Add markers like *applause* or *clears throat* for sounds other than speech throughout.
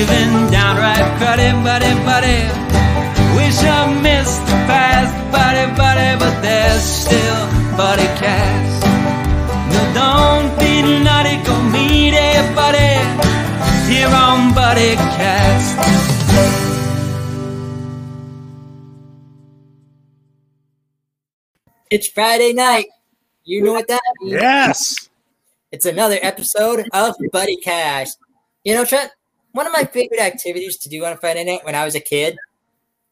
even downright cruddy, buddy, buddy. We sure missed the past, buddy, buddy, but there's still buddy cast. No, don't be naughty, go meet a buddy here on Buddy Cast. It's Friday night. You know what that means? Yes. It's another episode of Buddy Cast. You know, Trent, one of my favorite activities to do on a Friday night when I was a kid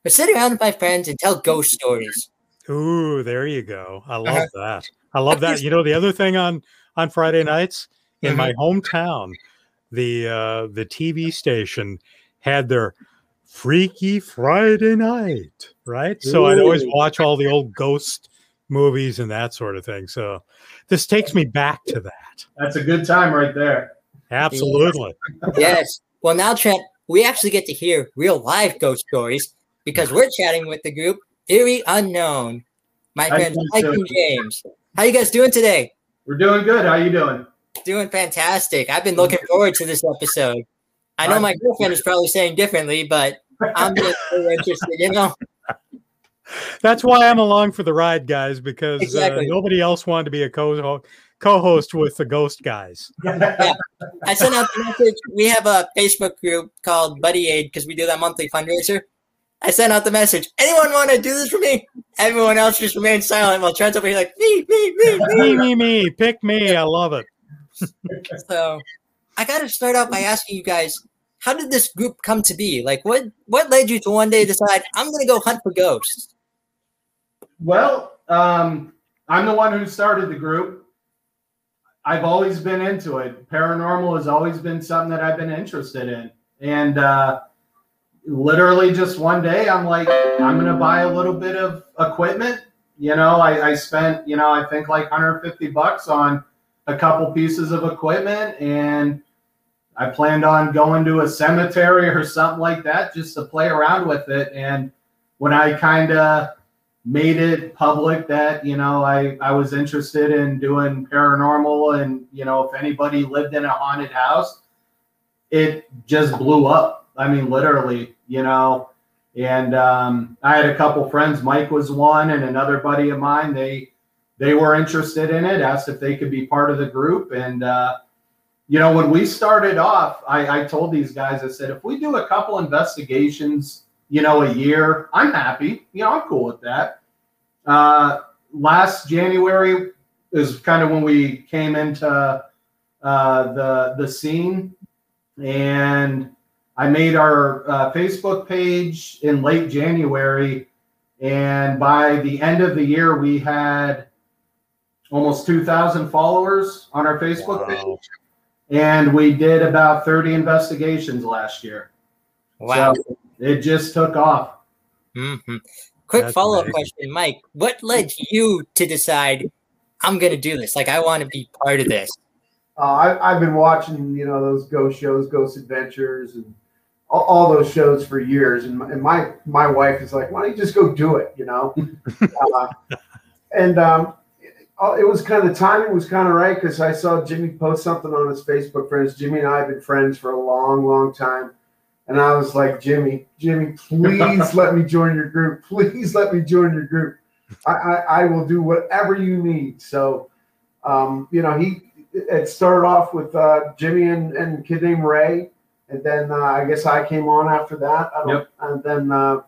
was sit around with my friends and tell ghost stories. Ooh, there you go. I love Uh-huh. that. I love that. You know, the other thing on on Friday nights in my Mm-hmm. hometown, the uh the TV station had their Freaky Friday night, right? So I'd always watch all the old ghost movies and that sort of thing. So this takes me back to that. That's a good time right there. Absolutely. Yes. Well, now, Trent, we actually get to hear real live ghost stories because we're chatting with the group Theory Unknown. My Hi, friends Tim. Mike and James. How you guys doing today? We're doing good. How you doing? Doing fantastic. I've been looking forward to this episode. I know my girlfriend is probably saying differently, but I'm just *laughs* so interested, you know? That's why I'm along for the ride, guys, because Exactly. uh, nobody else wanted to be a co co-host with the ghost guys. I sent out the message. We have a Facebook group called Buddy Aid because we do that monthly fundraiser. I sent out the message. Anyone want to do this for me? Everyone else just remained silent while Trent's over here like me, me, me, me, me. me, me, pick me. I love it. So I got to start out by asking you guys, how did this group come to be? Like, what what led you to one day decide I'm going to go hunt for ghosts? Well, um, I'm the one who started the group. I've always been into it. Paranormal has always been something that I've been interested in. And uh, literally just one day, I'm like, I'm going to buy a little bit of equipment. You know, I, I spent, you know, I think like 150 bucks on a couple pieces of equipment. And I planned on going to a cemetery *laughs* or something like that just to play around with it. And when I kind of made it public that you know I I was interested in doing paranormal and you know if anybody lived in a haunted house it just blew up I mean literally you know and um, I had a couple friends Mike was one and another buddy of mine they they were interested in it asked if they could be part of the group and uh, you know when we started off I, I told these guys I said if we do a couple investigations you know, a year. I'm happy. You know, I'm cool with that. Uh, last January is kind of when we came into uh, the the scene, and I made our uh, Facebook page in late January, and by the end of the year, we had almost 2,000 followers on our Facebook page, and we did about 30 investigations last year. Wow. So it just took off. hmm Quick That's follow up amazing. question, Mike. What led you to decide I'm going to do this? Like, I want to be part of this. Uh, I, I've been watching, you know, those ghost shows, Ghost Adventures, and all, all those shows for years. And my, and my my wife is like, "Why don't you just go do it?" You know. *laughs* uh, and um, it, it was kind of the timing was kind of right because I saw Jimmy post something on his Facebook friends. Jimmy and I have been friends for a long, long time. And I was like, Jimmy, Jimmy, please let me join your group. Please let me join your group. I, I, I will do whatever you need. So, um, you know, he it started off with uh, Jimmy and, and a kid named Ray, and then uh, I guess I came on after that. I don't, Yep. And then uh,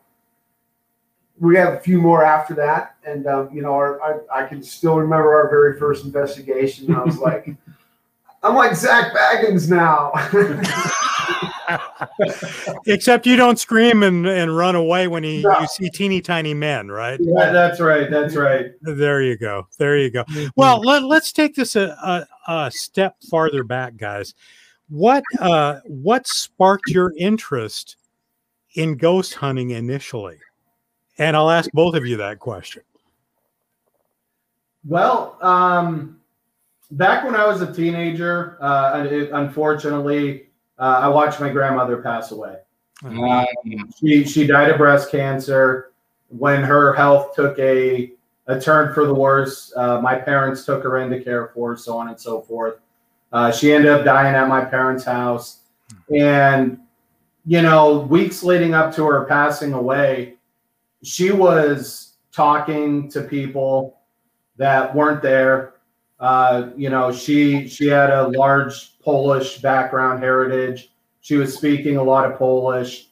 we have a few more after that, and um, you know, our, I I can still remember our very first investigation. I was like, *laughs* I'm like Zak Bagans now. *laughs* *laughs* Except you don't scream and, and run away when he, No. you see teeny tiny men, right? Yeah, that's right. That's right. There you go. There you go. Mm-hmm. Well, let, let's take this a, a, a step farther back, guys. What uh, what sparked your interest in ghost hunting initially? And I'll ask both of you that question. Well, um, back when I was a teenager, uh, it, unfortunately, uh, I watched my grandmother pass away. Um, She she died of breast cancer. When her health took a a turn for the worse, uh, my parents took her into care for, so on and so forth. Uh, she ended up dying at my parents' house, and you know, weeks leading up to her passing away, she was talking to people that weren't there. Uh, you know, she she had a large Polish background heritage. She was speaking a lot of Polish.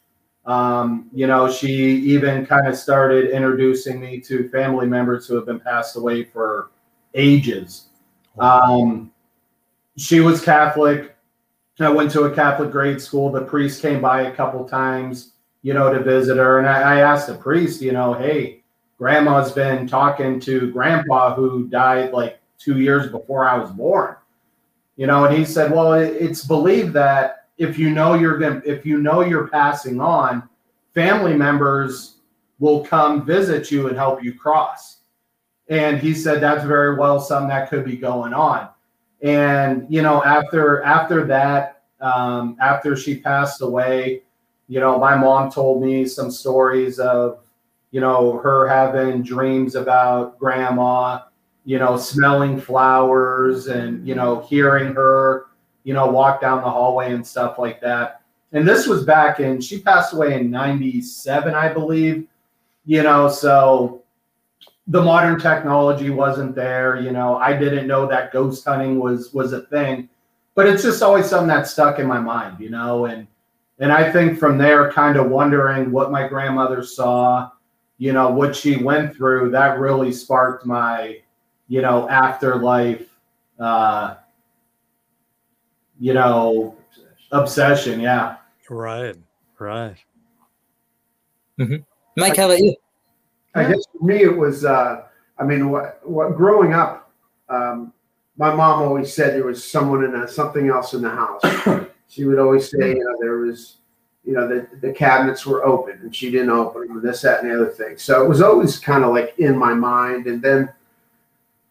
Um, you know, she even kind of started introducing me to family members who have been passed away for ages. Um, she was Catholic. I went to a Catholic grade school. The priest came by a couple times, you know, to visit her. And I, I asked the priest, you know, hey, grandma's been talking to grandpa who died like two years before I was born. You know, and he said, well, it's believed that if you know you're going if you know you're passing on, family members will come visit you and help you cross. And he said that's very well something that could be going on. And you know, after after that, um, after she passed away, you know, my mom told me some stories of, you know, her having dreams about grandma, you know, smelling flowers and you know, hearing her, you know, walk down the hallway and stuff like that. And this was back in she passed away in 97, I believe. You know, so the modern technology wasn't there you know i didn't know that ghost hunting was was a thing but it's just always something that stuck in my mind you know and and i think from there kind of wondering what my grandmother saw you know what she went through that really sparked my you know afterlife uh you know obsession yeah Right. Right. Mike, how about you? I guess for me it was. Uh, I mean, what, what growing up, um, my mom always said there was someone in a, something else in the house. *coughs* she would always say, you know, there was, you know, the, the cabinets were open and she didn't open them, and this, that, and the other thing. So it was always kind of like in my mind. And then,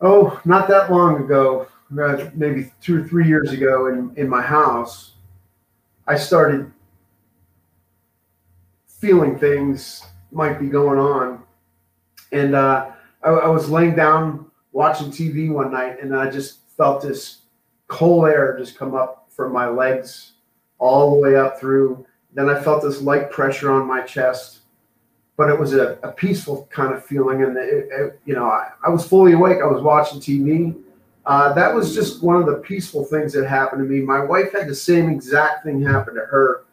oh, not that long ago, uh, maybe two or three years ago, in in my house, I started feeling things might be going on and uh, I, I, was laying down watching TV one night, and I just felt this cold air just come up from my legs all the way up through. Then I felt this light pressure on my chest, but it was a, a peaceful kind of feeling. And it, it, you know, I, I, was fully awake. I was watching TV. Uh, that was just one of the peaceful things that happened to me. My wife had the same exact thing happen to her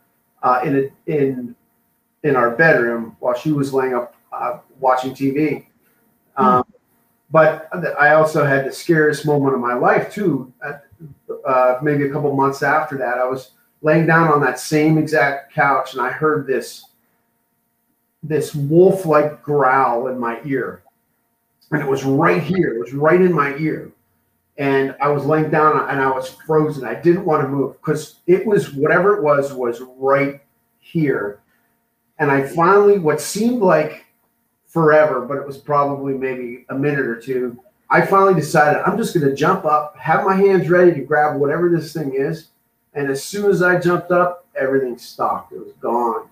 uh, in a, in in our bedroom while she was laying up uh, watching TV. Um, but I also had the scariest moment of my life too. Uh, maybe a couple months after that, I was laying down on that same exact couch, and I heard this this wolf-like growl in my ear, and it was right here. It was right in my ear, and I was laying down and I was frozen. I didn't want to move because it was whatever it was was right here, and I finally what seemed like forever, but it was probably maybe a minute or two. I finally decided I'm just going to jump up, have my hands ready to grab whatever this thing is. And as soon as I jumped up, everything stopped. It was gone.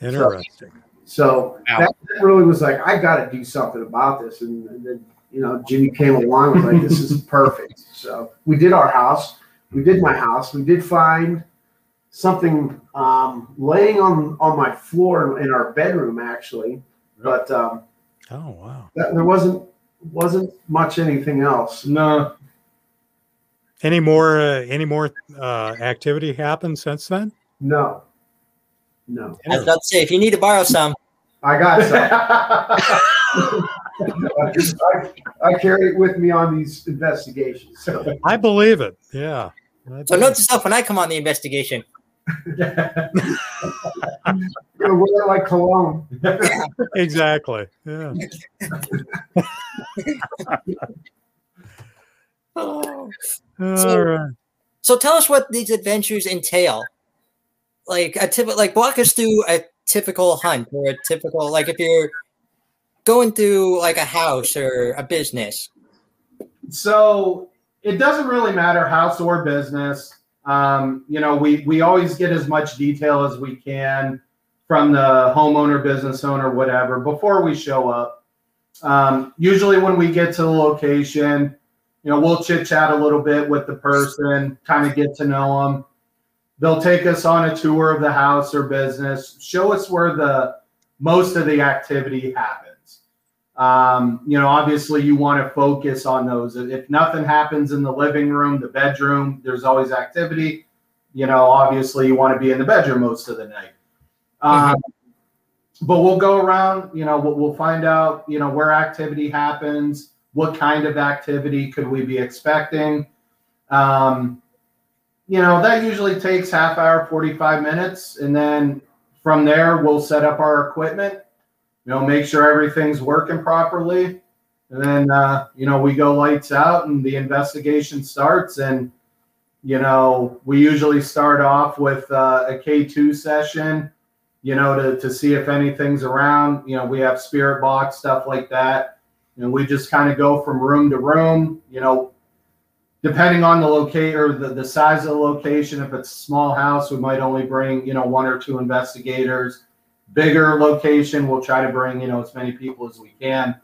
Interesting. So, so that really was like, I got to do something about this. And, and, then, you know, Jimmy came along and was like, this is *laughs* perfect. So we did our house. We did my house. We did find something um, laying on, on my floor in our bedroom, actually but um, oh wow, that, there wasn't wasn't much anything else. No. Any more? Uh, any more uh, activity happened since then? No. No. I was about to say, if you need to borrow some, I got some. *laughs* I, I, carry it with me on these investigations. So. I believe it. Yeah. So note to self when I come on the investigation. *laughs* You're wear like cologne. *laughs* exactly. Yeah. oh. so, right. so tell us what these adventures entail. Like a typical, like walk us through a typical hunt or a typical, like if you're going through like a house or a business. So it doesn't really matter house or business. Um, you know, we we always get as much detail as we can from the homeowner, business owner, whatever, before we show up. Um, usually, when we get to the location, you know, we'll chit chat a little bit with the person, kind of get to know them. They'll take us on a tour of the house or business, show us where the most of the activity happens. Um, you know, obviously, you want to focus on those. If nothing happens in the living room, the bedroom, there's always activity. You know, obviously, you want to be in the bedroom most of the night. Um, but we'll go around. You know, we'll, we'll find out. You know, where activity happens. What kind of activity could we be expecting? Um, you know, that usually takes half hour, 45 minutes. And then from there, we'll set up our equipment, you know, make sure everything's working properly. And then, uh, you know, we go lights out and the investigation starts. And, you know, we usually start off with uh, a K2 session, you know, to, to see if anything's around. You know, we have spirit box, stuff like that. And we just kind of go from room to room, you know, depending on the locate or the, the size of the location if it's a small house we might only bring you know one or two investigators. Bigger location we'll try to bring you know as many people as we can.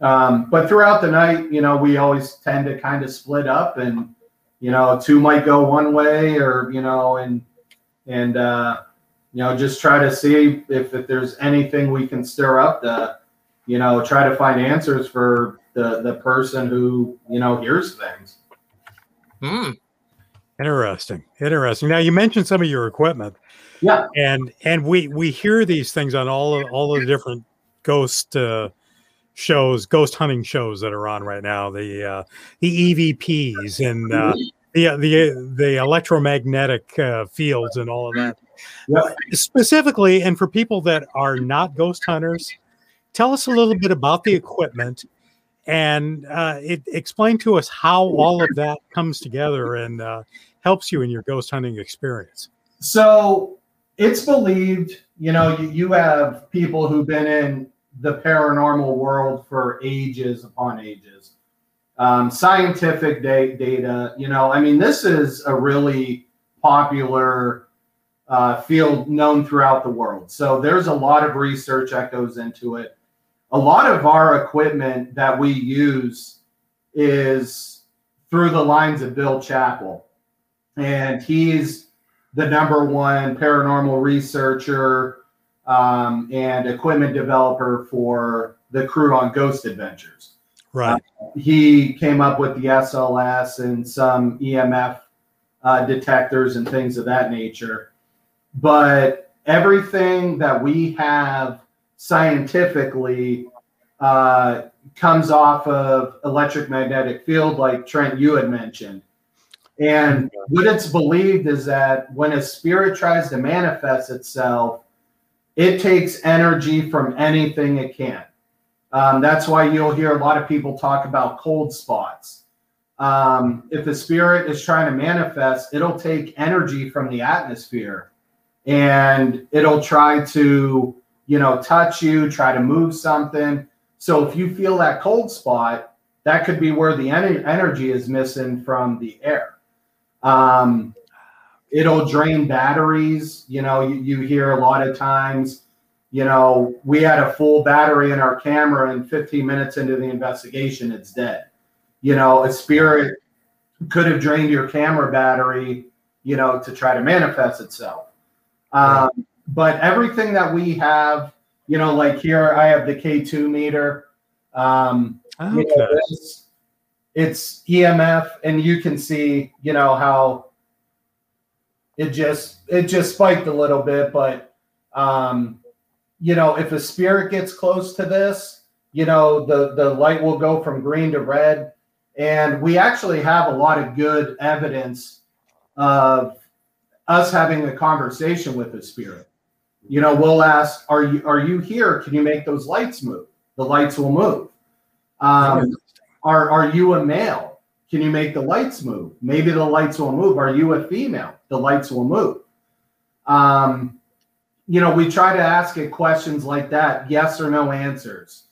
Um, but throughout the night you know we always tend to kind of split up and you know two might go one way or you know and and uh, you know just try to see if, if there's anything we can stir up to you know try to find answers for the the person who you know hears things Hmm. Interesting. Interesting. Now you mentioned some of your equipment. Yeah. And and we we hear these things on all of all of the different ghost uh, shows, ghost hunting shows that are on right now. The uh, the EVPs and uh, the the the electromagnetic uh, fields and all of that. Yep. Specifically, and for people that are not ghost hunters, tell us a little bit about the equipment and uh, it explain to us how all of that comes together and uh, helps you in your ghost hunting experience. So it's believed, you know, you, you have people who've been in the paranormal world for ages upon ages. Um, scientific da- data, you know, I mean, this is a really popular uh, field known throughout the world. So there's a lot of research that goes into it a lot of our equipment that we use is through the lines of Bill Chappell. And he's the number one paranormal researcher um, and equipment developer for the crew on Ghost Adventures. Right. Uh, he came up with the SLS and some EMF uh, detectors and things of that nature. But everything that we have scientifically uh, comes off of electric magnetic field, like Trent, you had mentioned. And what it's believed is that when a spirit tries to manifest itself, it takes energy from anything it can. Um, that's why you'll hear a lot of people talk about cold spots. Um, if the spirit is trying to manifest, it'll take energy from the atmosphere and it'll try to you know, touch you, try to move something. So if you feel that cold spot, that could be where the en- energy is missing from the air. Um, it'll drain batteries. You know, you, you hear a lot of times, you know, we had a full battery in our camera, and 15 minutes into the investigation, it's dead. You know, a spirit could have drained your camera battery, you know, to try to manifest itself. Um, but everything that we have, you know, like here I have the K2 meter. Um, Okay. you know, it's, it's EMF, and you can see, you know, how it just it just spiked a little bit, but um, you know, if a spirit gets close to this, you know, the the light will go from green to red, and we actually have a lot of good evidence of us having a conversation with the spirit. You know, we'll ask, "Are you are you here? Can you make those lights move?" The lights will move. Um, are are you a male? Can you make the lights move? Maybe the lights will move. Are you a female? The lights will move. Um, you know, we try to ask it questions like that, yes or no answers.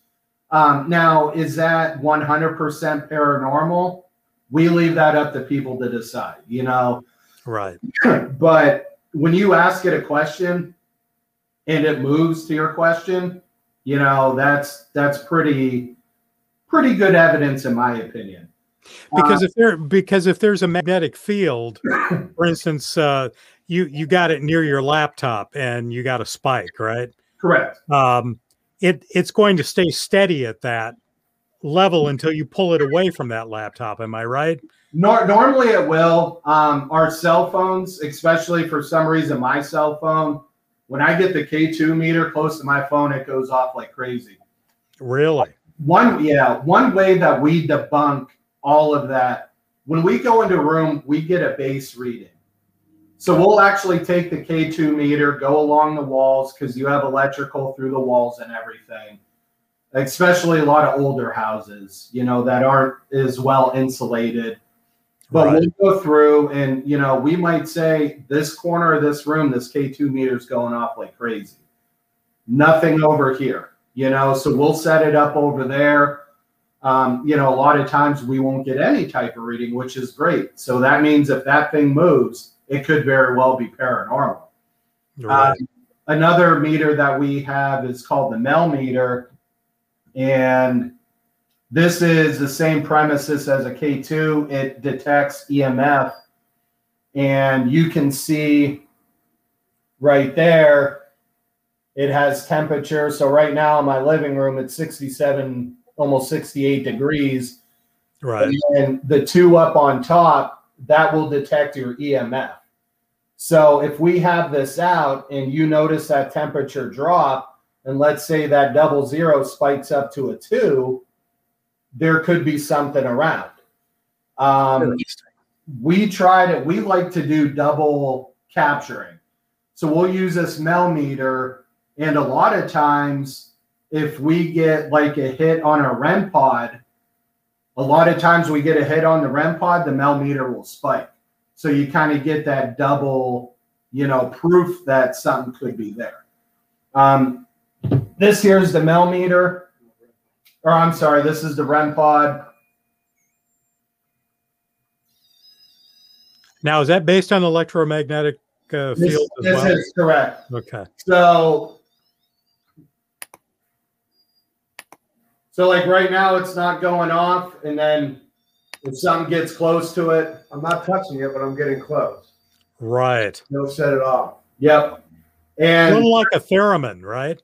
Um, now, is that 100% paranormal? We leave that up to people to decide, you know. Right. *clears throat* but when you ask it a question and it moves to your question, you know, that's that's pretty pretty good evidence in my opinion. Because if there because if there's a magnetic field, *laughs* for instance, uh, you you got it near your laptop and you got a spike, right? Correct. Um, it it's going to stay steady at that level until you pull it away from that laptop. Am I right? Nor- normally it will. Um, our cell phones, especially for some reason, my cell phone, when I get the K2 meter close to my phone, it goes off like crazy. Really? One, yeah, one way that we debunk all of that, when we go into a room, we get a base reading. So we'll actually take the K2 meter, go along the walls because you have electrical through the walls and everything. Especially a lot of older houses, you know, that aren't as well insulated. But Right. we'll go through and, you know, we might say this corner of this room, this K2 meter is going off like crazy. Nothing over here, you know, so we'll set it up over there. Um, you know, a lot of times we won't get any type of reading, which is great. So that means if that thing moves, it could very well be paranormal. Right. Um, another meter that we have is called the Mel meter, and this is the same premises as a K2. It detects EMF, and you can see right there. It has temperature. So right now in my living room, it's 67, almost 68 degrees. right. And the two up on top, that will detect your EMF. So if we have this out and you notice that temperature drop, and let's say that double zero spikes up to a two, there could be something around. Um, we try to, we like to do double capturing. So we'll use this Mel meter. And a lot of times, if we get like a hit on a REM pod, a lot of times we get a hit on the REM pod, the Mel meter will spike. So you kind of get that double, you know, proof that something could be there. Um, this here's the Mel meter, or I'm sorry, this is the REM pod. Now, is that based on electromagnetic uh, This, field as this well? is correct. Okay. So, so like right now, it's not going off, and then if something gets close to it, I'm not touching it, but I'm getting close. Right. They'll set it off. yep. And like a theremin, right?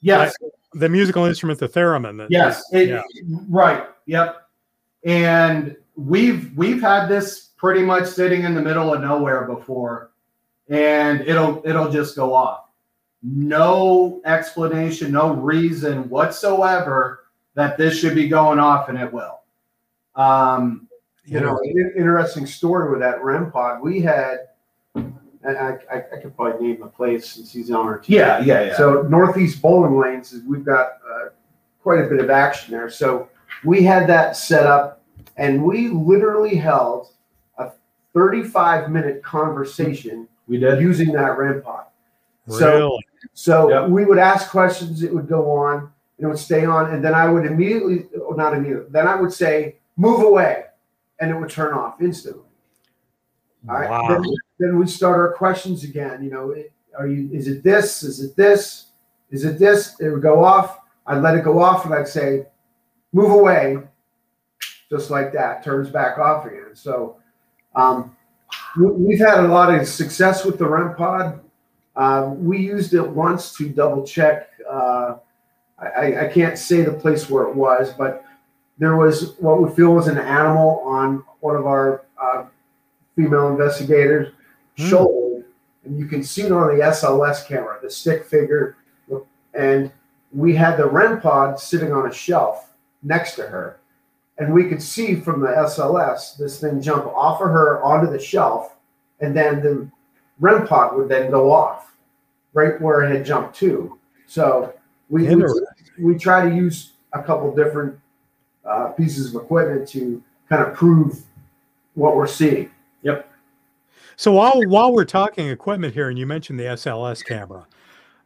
yes, The musical instrument, the theremin. that- Yes, it, yeah. right. Yep. And we've we've had this pretty much sitting in the middle of nowhere before, and it'll it'll just go off. No explanation, no reason whatsoever that this should be going off, and it will. Um, You know, an interesting story with that REM pod. We had, and I, I, I could probably name the place since he's on our team. yeah, yeah, yeah. So Northeast Bowling Lanes is we've got uh, quite a bit of action there. So we had that set up, and we literally held a 35 minute conversation we did. using that REM pod. So Really? so Yep. we would ask questions, it would go on, and it would stay on, and then I would immediately, oh, not immediately, then I would say, move away, and it would turn off instantly. All right. Wow. Then, then we start our questions again. You know, are you? Is it this? Is it this? Is it this? It would go off. I'd let it go off, and I'd say, move away, just like that. Turns back off again. So, um, we, we've had a lot of success with the REM pod. Um, we used it once to double check. Uh, I, I can't say the place where it was, but there was what we feel was an animal on one of our uh, female investigators' Hmm. shoulder, and you can see it on the SLS camera, the stick figure. And we had the REM pod sitting on a shelf next to her, and we could see from the SLS this thing jump off of her onto the shelf, and then the REM pod would then go off right where it had jumped to. So we, we, we try to use a couple different uh, pieces of equipment to kind of prove what we're seeing. So while while we're talking equipment here, and you mentioned the SLS camera,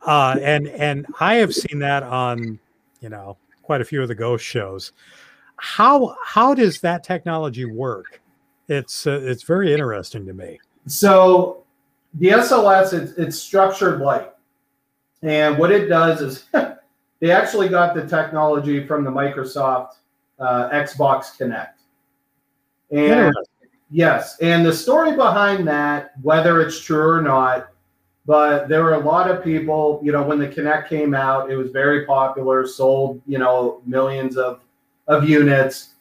uh, and and I have seen that on you know quite a few of the ghost shows. How how does that technology work? It's uh, it's very interesting to me. So the SLS, it's, it's structured light. And what it does is *laughs* they actually got the technology from the Microsoft uh, Xbox Kinect. And. Yes, and the story behind that, whether it's true or not, but there were a lot of people. You know, when the Kinect came out, it was very popular, sold you know millions of of units.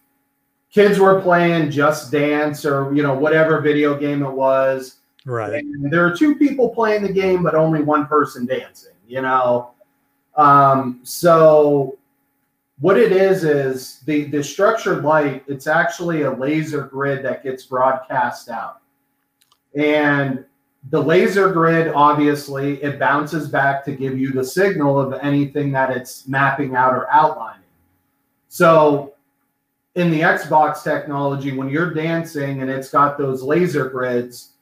Kids were playing Just Dance or you know whatever video game it was. Right. And there are two people playing the game, but only one person dancing. You know, um, so what it is is the the structured light. It's actually a laser grid that gets broadcast out, and the laser grid obviously it bounces back to give you the signal of anything that it's mapping out or outlining. So in the Xbox technology, when you're dancing and it's got those laser grids,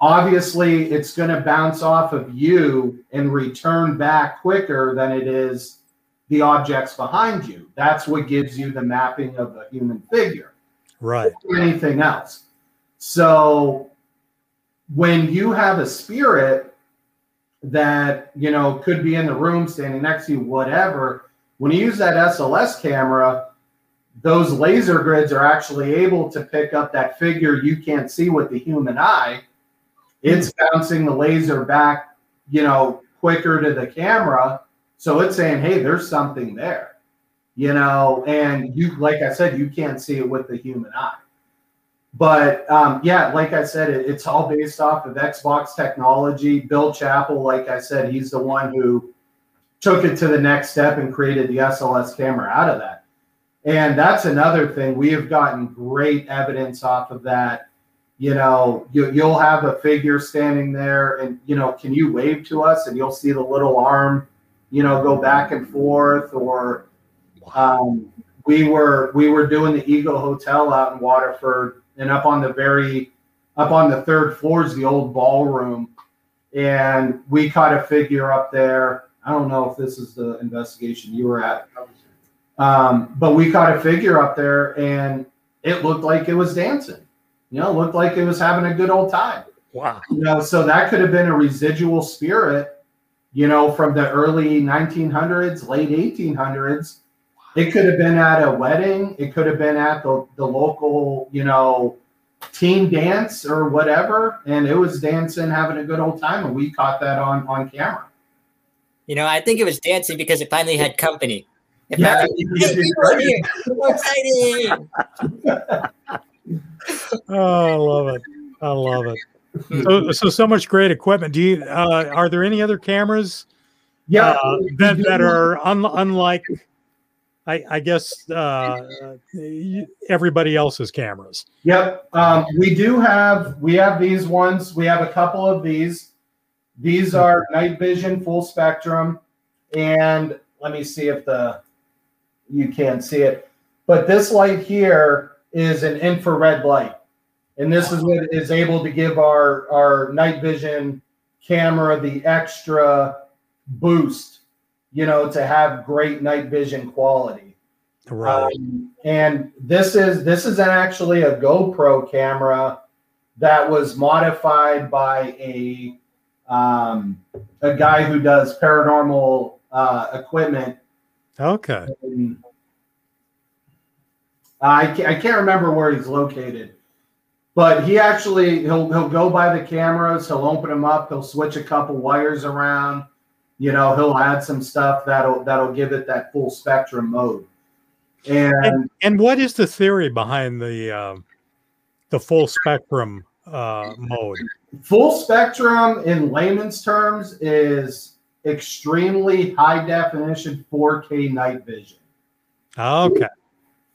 obviously it's going to bounce off of you and return back quicker than it is the objects behind you. That's what gives you the mapping of a human figure. Right. Anything else. So when you have a spirit that, you know, could be in the room standing next to you, whatever, when you use that SLS camera, those laser grids are actually able to pick up that figure you can't see with the human eye it's bouncing the laser back, you know, quicker to the camera. So it's saying, hey, there's something there, you know, and you, like I said, you can't see it with the human eye. But um, yeah, like I said, it, it's all based off of Xbox technology. Bill Chappell, like I said, he's the one who took it to the next step and created the SLS camera out of that. And that's another thing. We have gotten great evidence off of that you know, you, you'll have a figure standing there and, you know, can you wave to us? And you'll see the little arm, you know, go back and forth. Or um, we were we were doing the Eagle Hotel out in Waterford, and up on the very up on the third floor is the old ballroom, and we caught a figure up there. I don't know if this is the investigation you were at, um, but we caught a figure up there, and it looked like it was dancing you know, looked like it was having a good old time. Wow. You know, so that could have been a residual spirit, you know, from the early 1900s, late 1800s. It could have been at a wedding. It could have been at the, the local, you know, team dance or whatever. And it was dancing, having a good old time. And we caught that on, on camera. You know, I think it was dancing because it finally had company. It Yeah, finally- So *laughs* exciting. *laughs* Oh, I love it. I love it. So, *laughs* so, so much great equipment. Do you, uh, are there any other cameras yeah. uh, that, that are un, unlike, I, I guess, uh, everybody else's cameras? Yep. Um, we do have we have these ones. We have a couple of these. These are night vision full spectrum. And let me see if the you can see it. But this light here is an infrared light. And this is what is able to give our, our night vision camera the extra boost, you know, to have great night vision quality. Right. Um, and this is this is actually a GoPro camera that was modified by a um, a guy who does paranormal uh, equipment. okay. in- I I can't remember where he's located, but he actually he'll he'll go by the cameras. He'll open them up. He'll switch a couple wires around. You know, he'll add some stuff that'll that'll give it that full spectrum mode. And And, and what is the theory behind the um, the full spectrum uh, mode? Full spectrum, in layman's terms, is extremely high definition 4K night vision. Okay.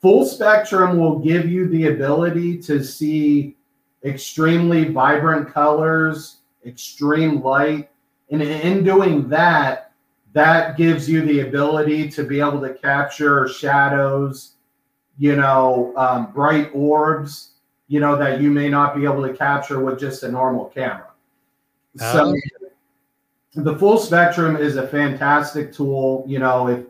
Full spectrum will give you the ability to see extremely vibrant colors, extreme light. And in doing that, that gives you the ability to be able to capture shadows, you know, um, bright orbs, you know, that you may not be able to capture with just a normal camera. So the full spectrum is a fantastic tool. You know, if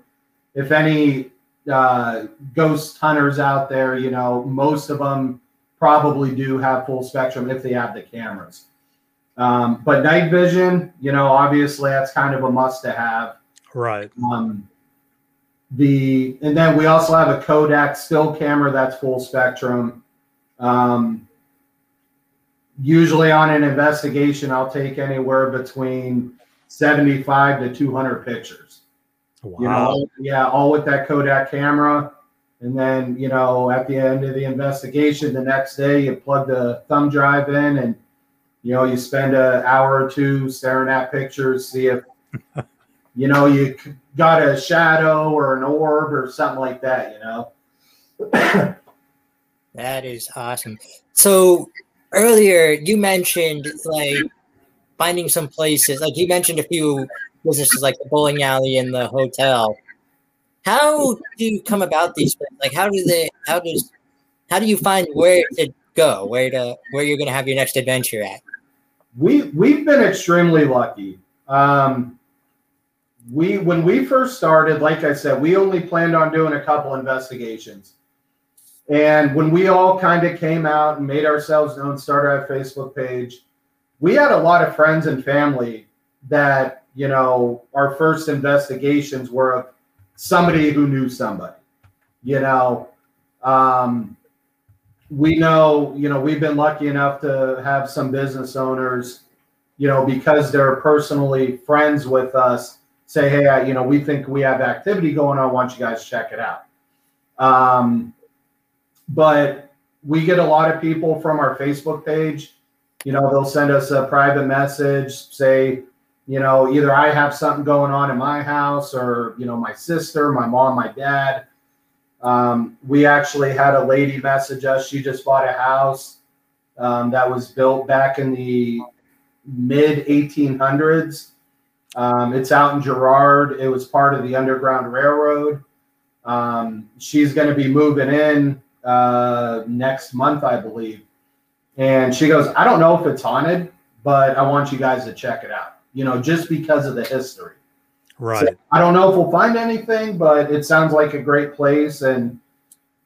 if any uh, ghost hunters out there, you know, most of them probably do have full spectrum if they have the cameras. Um, but night vision, you know, obviously that's kind of a must to have. Right. Um, the and then we also have a Kodak still camera that's full spectrum. Um, usually on an investigation, I'll take anywhere between 75 to 200 pictures. Wow. You know, yeah, all with that Kodak camera. And then, you know, at the end of the investigation, the next day, you plug the thumb drive in and, you know, you spend an hour or two staring at pictures, see if, *laughs* you know, you got a shadow or an orb or something like that, you know. *coughs* That is awesome. So earlier you mentioned like finding some places, like you mentioned a few businesses like the bowling alley and the hotel. How do you come about these things? Like how do they how does how do you find where to go, where to where you're gonna have your next adventure at? we we've been extremely lucky. Um, we when we first started, like I said, we only planned on doing a couple investigations. And when we all kind of came out and made ourselves known, started our Facebook page, we had a lot of friends and family that, you know, our first investigations were of somebody who knew somebody. You know, um, we know, you know, we've been lucky enough to have some business owners, you know, because they're personally friends with us, say, hey, I, you know, we think we have activity going on. Why don't you guys check it out? Um, but we get a lot of people from our Facebook page. You know, they'll send us a private message, say, you know, either I have something going on in my house or, you know, my sister, my mom, my dad. Um, we actually had a lady message us. She just bought a house um, that was built back in the mid 1800s. Um, it's out in Girard. It was part of the Underground Railroad. Um, she's going to be moving in uh, next month, I believe. And she goes, I don't know if it's haunted, but I want you guys to check it out, you know, just because of the history. Right. So I don't know if we'll find anything, but it sounds like a great place. And,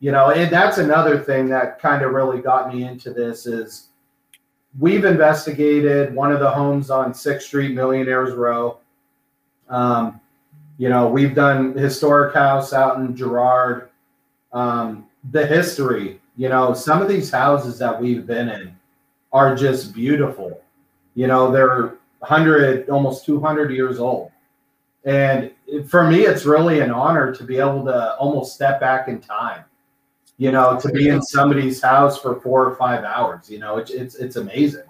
you know, and that's another thing that kind of really got me into this is we've investigated one of the homes on Sixth Street, Millionaires Row. Um, you know, we've done historic house out in Girard. Um, the history, you know, some of these houses that we've been in are just beautiful. You know, they're 100, almost 200 years old. And for me, it's really an honor to be able to almost step back in time, you know, to be in somebody's house for four or five hours. You know, it's it's, it's amazing.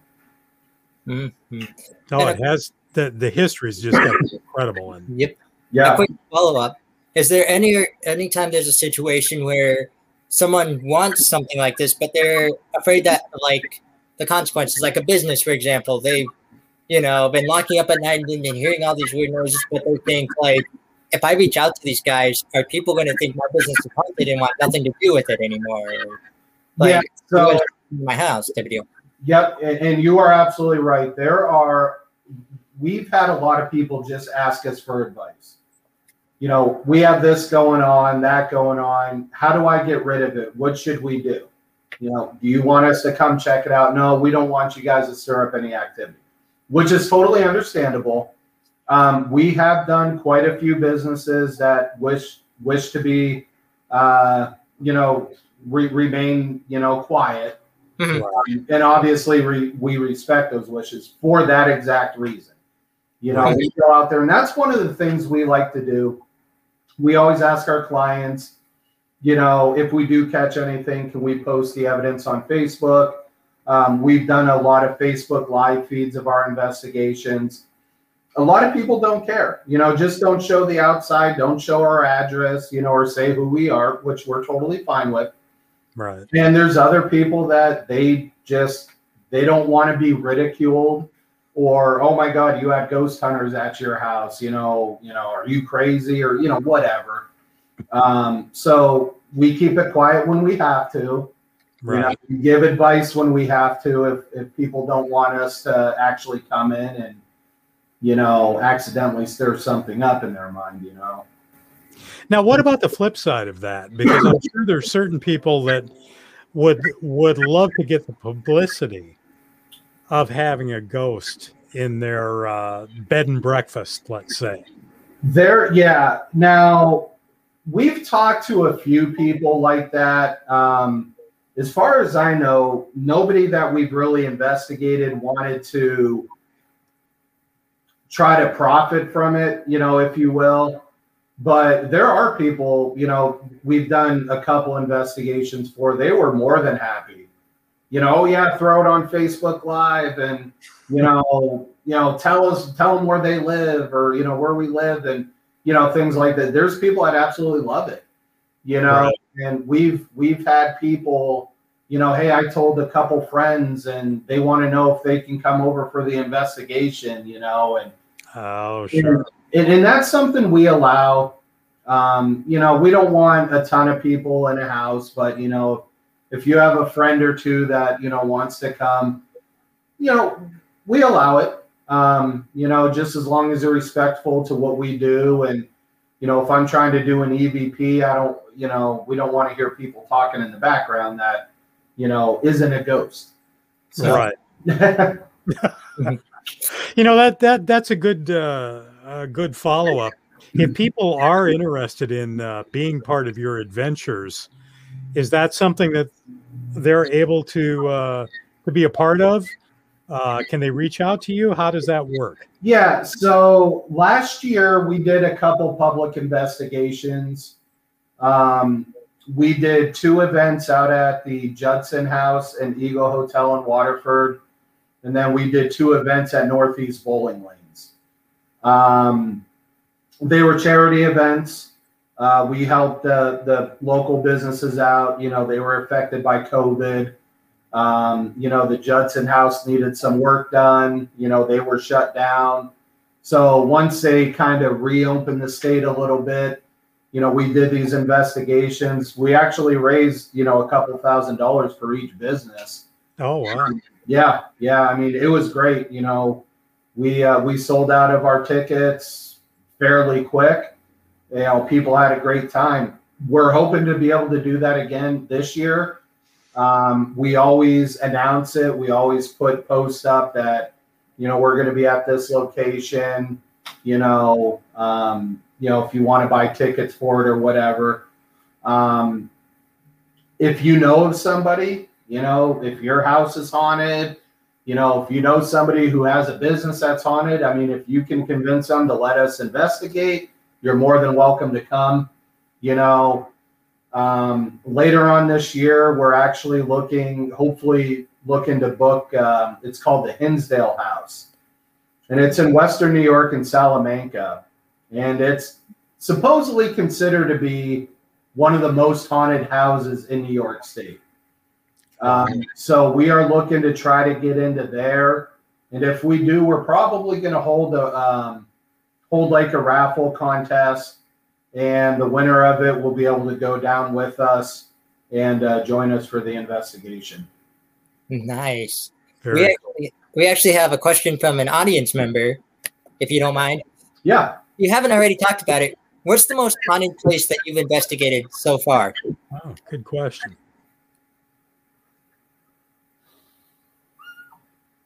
Mm-hmm. Oh, it has the the history is just incredible. And Yep. Yeah. A quick follow up: Is there any anytime there's a situation where someone wants something like this, but they're afraid that like the consequences, like a business, for example, they you know been locking up at night and, and hearing all these weird noises, but they think like. If I reach out to these guys, are people going to think my business is haunted and want nothing to do with it anymore? Like, yeah. So my house type deal. Yep, and, and you are absolutely right. There are, we've had a lot of people just ask us for advice. You know, we have this going on, that going on. How do I get rid of it? What should we do? You know, do you want us to come check it out? No, we don't want you guys to stir up any activity, which is totally understandable. Um, we have done quite a few businesses that wish wish to be, uh, you know, re- remain, you know, quiet Mhm. and obviously we, we respect those wishes for that exact reason you know Right. we go out there and that's one of the things we like to do we always ask our clients you know if we do catch anything can we post the evidence on facebook um, we've done a lot of facebook live feeds of our investigations. A lot of people don't care you know just don't show the outside don't show our address you know or say who we are which we're totally fine with. Right. and there's other people that they just they don't want to be ridiculed or oh my god you had ghost hunters at your house you know you know are you crazy? or you know whatever. Um, so we keep it quiet when we have to Right. you know, we give advice when we have to if, if people don't want us to actually come in and you know accidentally stir something up in their mind you know Now, what about the flip side of that? Because I'm sure there's certain people that would would love to get the publicity of having a ghost in their uh, bed and breakfast, let's say. There, yeah. Now, we've talked to a few people like that. Um, as far as I know, nobody that we've really investigated wanted to try to profit from it, you know, if you will. But there are people, you know, we've done a couple investigations for, they were more than happy. You know, oh, yeah, throw it on Facebook Live and, you know, you know, tell us, tell them where they live or, you know, where we live and, you know, things like that. There's people that absolutely love it, you know, right. And we've, we've had people, you know, hey, I told a couple friends and they want to know if they can come over for the investigation, you know, and, Oh, sure. And, and that's something we allow. Um, you know, we don't want a ton of people in a house, but you know, if you have a friend or two that you know wants to come, you know, we allow it. Um, you know, just as long as they're respectful to what we do, and you know, if I'm trying to do an EVP, I don't, you know, we don't want to hear people talking in the background that you know isn't a ghost. So, right. *laughs* you know that that that's a good uh, a good follow up. If people are interested in uh, being part of your adventures, is that something that they're able to uh, to be a part of? Uh, can they reach out to you? How does that work? Yeah. So last year we did a couple public investigations. Um, we did two events out at the Judson House and Eagle Hotel in Waterford and then we did two events at Northeast Bowling Lanes. Um, they were charity events. Uh, we helped the, the local businesses out. You know, they were affected by COVID. Um, you know, the Judson House needed some work done. You know, they were shut down. So once they kind of reopened the state a little bit, you know, we did these investigations. We actually raised, you know, a couple thousand dollars for each business. Oh wow! Yeah, yeah. I mean, it was great. You know, we uh, we sold out of our tickets fairly quick. You know, people had a great time. We're hoping to be able to do that again this year. Um, we always announce it. We always put posts up that you know we're going to be at this location. You know, um, you know if you want to buy tickets for it or whatever. Um, if you know of somebody you know, if your house is haunted, you know, if you know somebody who has a business that's haunted, I mean, if you can convince them to let us investigate, you're more than welcome to come. You know, um, later on this year, we're actually looking, hopefully, looking to book. Uh, it's called the Hinsdale House, and it's in Western New York in Salamanca, and it's supposedly considered to be one of the most haunted houses in New York State. Um, so we are looking to try to get into there, and if we do, we're probably going to hold a um, hold like a raffle contest, and the winner of it will be able to go down with us and uh, join us for the investigation. Nice. we actually, we actually have a question from an audience member, if you don't mind. Yeah. You haven't already talked about it. What's the most haunted place that you've investigated so far? Oh, good question.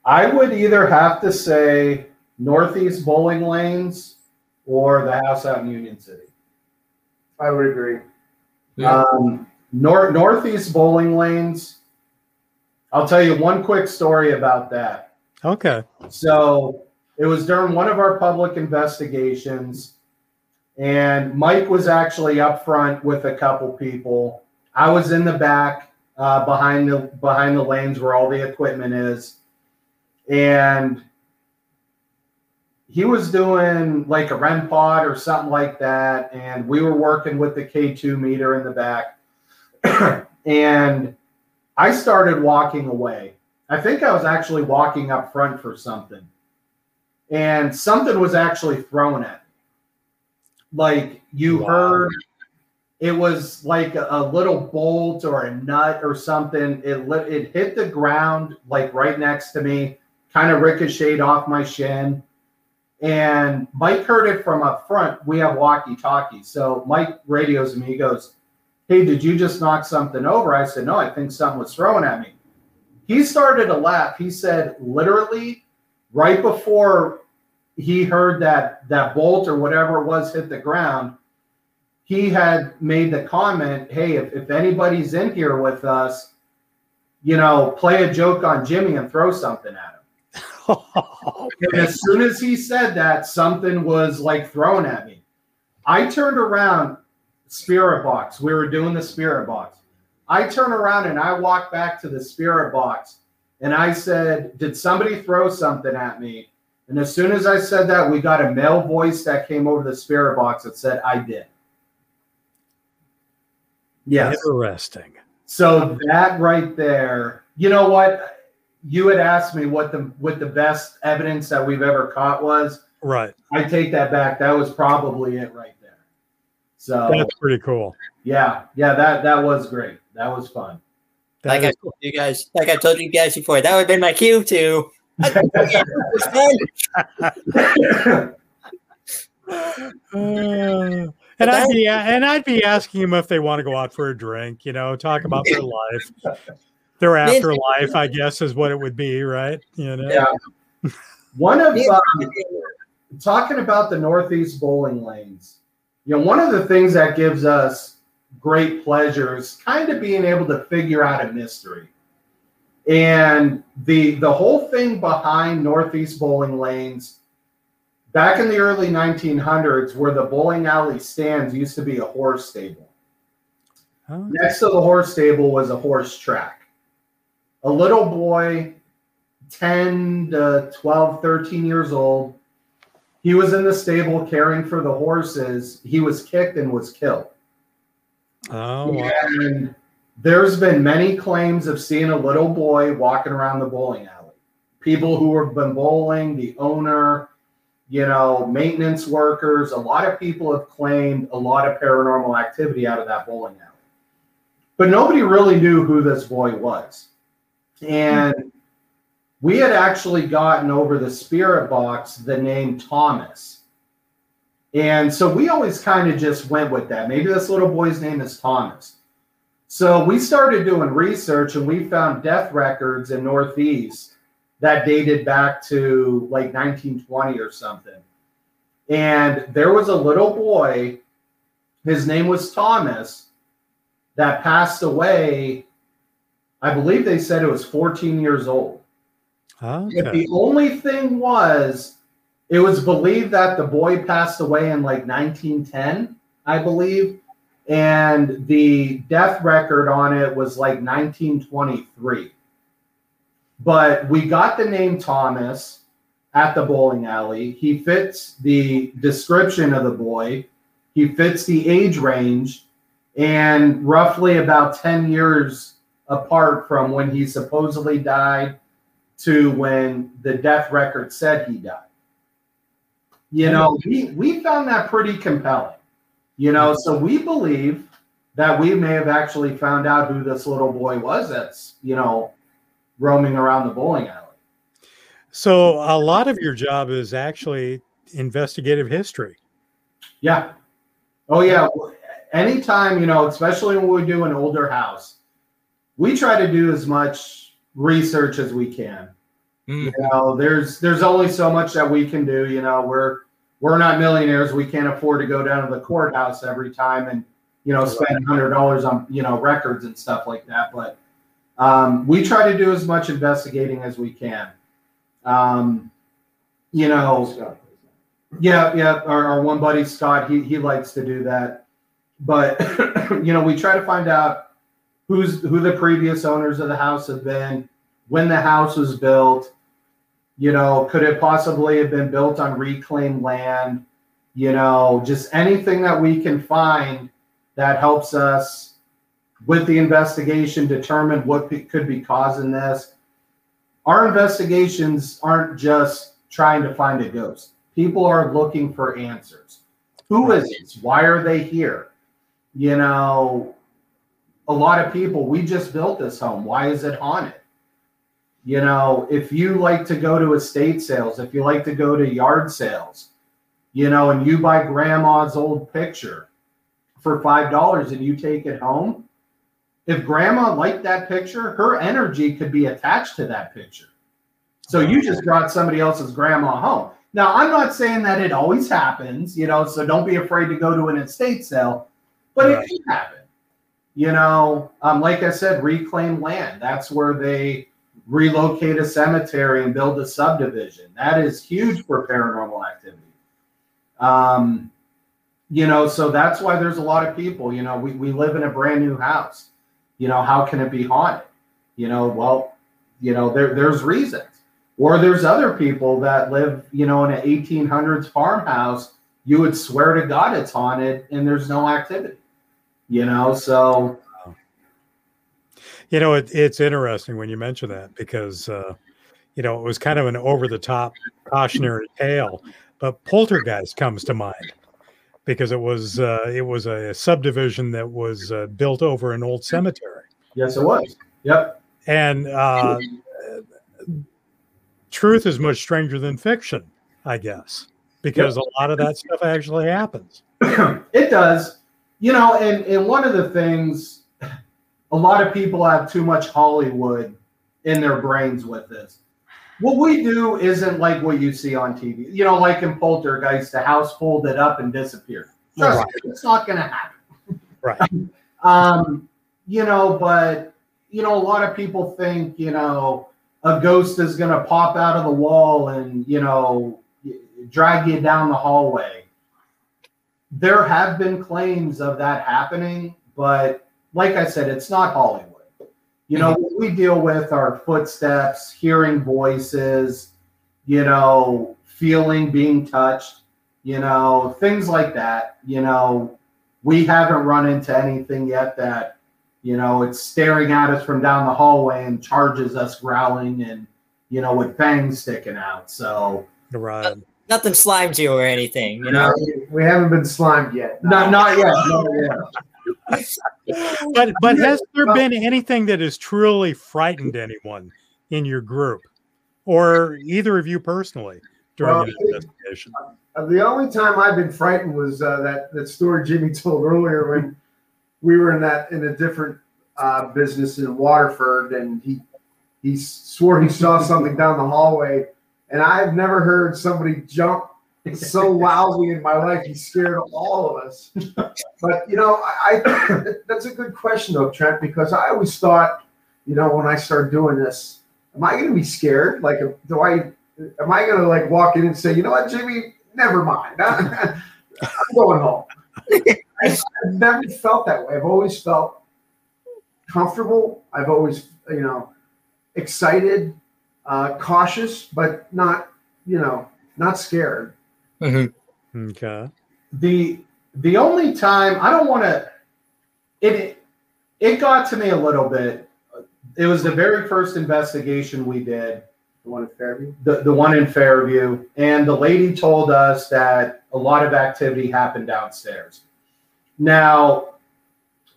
I would either have to say Northeast Bowling Lanes or the house out in Union City. I would agree. Yeah. Um, North Northeast Bowling Lanes. I'll tell you one quick story about that. Okay. So it was during one of our public investigations, and Mike was actually up front with a couple people. I was in the back uh, behind the behind the lanes where all the equipment is and he was doing like a REM pod or something like that, and we were working with the K2 meter in the back. *clears throat* and I started walking away. I think I was actually walking up front for something. And something was actually thrown at me. Like you wow. heard it was like a, a, little bolt or a nut or something. It it hit the ground like right next to me kind of ricocheted off my shin. And Mike heard it from up front. We have walkie talkies. So Mike radios me. He goes, Hey, did you just knock something over? I said, No, I think something was thrown at me. He started to laugh. He said, literally, right before he heard that that bolt or whatever it was hit the ground, he had made the comment, Hey, if, if anybody's in here with us, you know, play a joke on Jimmy and throw something at him. And as soon as he said that, something was like thrown at me. I turned around, spirit box. We were doing the spirit box. I turn around and I walk back to the spirit box and I said, Did somebody throw something at me? And as soon as I said that, we got a male voice that came over the spirit box that said, I did. Yes. Interesting. So that right there, you know what? You had asked me what the what the best evidence that we've ever caught was. Right. I take that back. That was probably it right there. So That's pretty cool. yeah, yeah, that that was great. That was fun. That like I is- told you guys, like I told you guys before, that would have been my cue to. Uh, *laughs* and I'd be and I'd be asking them if they want to go out for a drink, you know, talk about their life. Their afterlife, I guess, is what it would be, right? You know. Yeah. *laughs* One of um, talking about the Northeast bowling lanes, you know, one of the things that gives us great pleasure is kind of being able to figure out a mystery. And the the whole thing behind Northeast bowling lanes back in the early 1900s where the bowling alley stands used to be a horse stable. Oh, Next to the horse stable was a horse track. A little boy, 10 to 12, 13 years old, he was in the stable caring for the horses. He was kicked and was killed. oh wow. And there's been many claims of seeing a little boy walking around the bowling alley. People who have been bowling, the owner, you know, maintenance workers, a lot of people have claimed a lot of paranormal activity out of that bowling alley. But nobody really knew who this boy was. And we had actually gotten over the spirit box the name Thomas. And so we always kind of just went with that. Maybe this little boy's name is Thomas. So we started doing research and we found death records in Northeast that dated back to like 1920 or something. And there was a little boy, his name was Thomas, that passed away. I believe they said it was 14 years old. If the only thing was, it was believed that the boy passed away in like 1910, I believe, and the death record on it was like 1923. But we got the name Thomas at the bowling alley. He fits the description of the boy, he fits the age range, and roughly about 10 years apart from when he supposedly died to when the death record said he died. You know, we, we found that pretty compelling. You know, so we believe that we may have actually found out who this little boy was that's, you know, roaming around the bowling alley. So a lot of your job is actually investigative history. Yeah. Oh, yeah. Anytime, you know, especially when we do an older house, we try to do as much research as we can. Mm. You know, there's there's only so much that we can do. You know, we're we're not millionaires. We can't afford to go down to the courthouse every time and you know spend hundred dollars on you know records and stuff like that. But um, we try to do as much investigating as we can. Um, you know, yeah, yeah. Our, our one buddy Scott, he he likes to do that. But *coughs* you know, we try to find out who's who the previous owners of the house have been, when the house was built. You know, could it possibly have been built on reclaimed land? You know, just anything that we can find that helps us with the investigation determine what could be causing this. Our investigations aren't just trying to find a ghost. People are looking for answers. Who is this? Why are they here? You know, a lot of people, we just built this home. Why is it haunted? You know, if you like to go to estate sales, if you like to go to yard sales, you know, and you buy grandma's old picture for $5 and you take it home, if grandma liked that picture, her energy could be attached to that picture. So you just brought somebody else's grandma home. Now, I'm not saying that it always happens, you know, so don't be afraid to go to an estate sale, but Right. it can happen. You know, um, like I said, reclaim land. That's where they relocate a cemetery and build a subdivision. That is huge for paranormal activity. Um, you know, so that's why there's a lot of people, you know, we, we live in a brand new house. You know, how can it be haunted? You know, well, you know, there, there's reasons. Or there's other people that live, you know, in an 1800s farmhouse. You would swear to God it's haunted and there's no activity, you know, so You know, it, it's interesting when you mention that because, uh, you know, it was kind of an over the top cautionary tale, but Poltergeist comes to mind because it was uh, it was a subdivision that was uh, built over an old cemetery, yes, it was. Yep. and uh, truth is much stranger than fiction, I guess, because a lot of that stuff actually happens. *clears throat* it does. You know, and, and one of the things, a lot of people have too much Hollywood in their brains with this. What we do isn't like what you see on TV. You know, like in Poltergeist, the house folded up and disappeared. Trust Right. me, it's not going to happen. Right. *laughs* Um, you know, but you know, a lot of people think, you know, a ghost is going to pop out of the wall and, you know, drag you down the hallway. There have been claims of that happening, but like I said, it's not Hollywood. You know, what we deal with are footsteps, hearing voices, you know, feeling being touched, you know, things like that. You know, we haven't run into anything yet that, you know, it's staring at us from down the hallway and charges us growling and, you know, with fangs sticking out. So, Right. Nothing slimes you or anything, you know. We haven't been slimed yet. not, not yet. Not yet. *laughs* But but has there been anything that has truly frightened anyone in your group, or either of you personally during Well, an investigation? Uh, the only time I've been frightened was uh, that that story Jimmy *laughs* told earlier when we were in that in a different uh, business in Waterford, and he he swore he saw something down the hallway, and I've never heard somebody jump so *laughs* loudly in my life. He scared all of us. But you know, I, I *coughs* that's a good question though, Trent, because I always thought, you know, when I started doing this, am I going to be scared? Like, do I? Am I going to like walk in and say, you know what, Jimmy? Never mind. *laughs* I'm going home. I've never felt that way. I've always felt comfortable. I've always, you know, excited, uh, cautious, but not, you know, not scared. Mhm. Okay. the the only time I don't want to it it got to me a little bit. It was the very first investigation we did, The one in Fairview. the the one in Fairview, and the lady told us that a lot of activity happened downstairs. Now,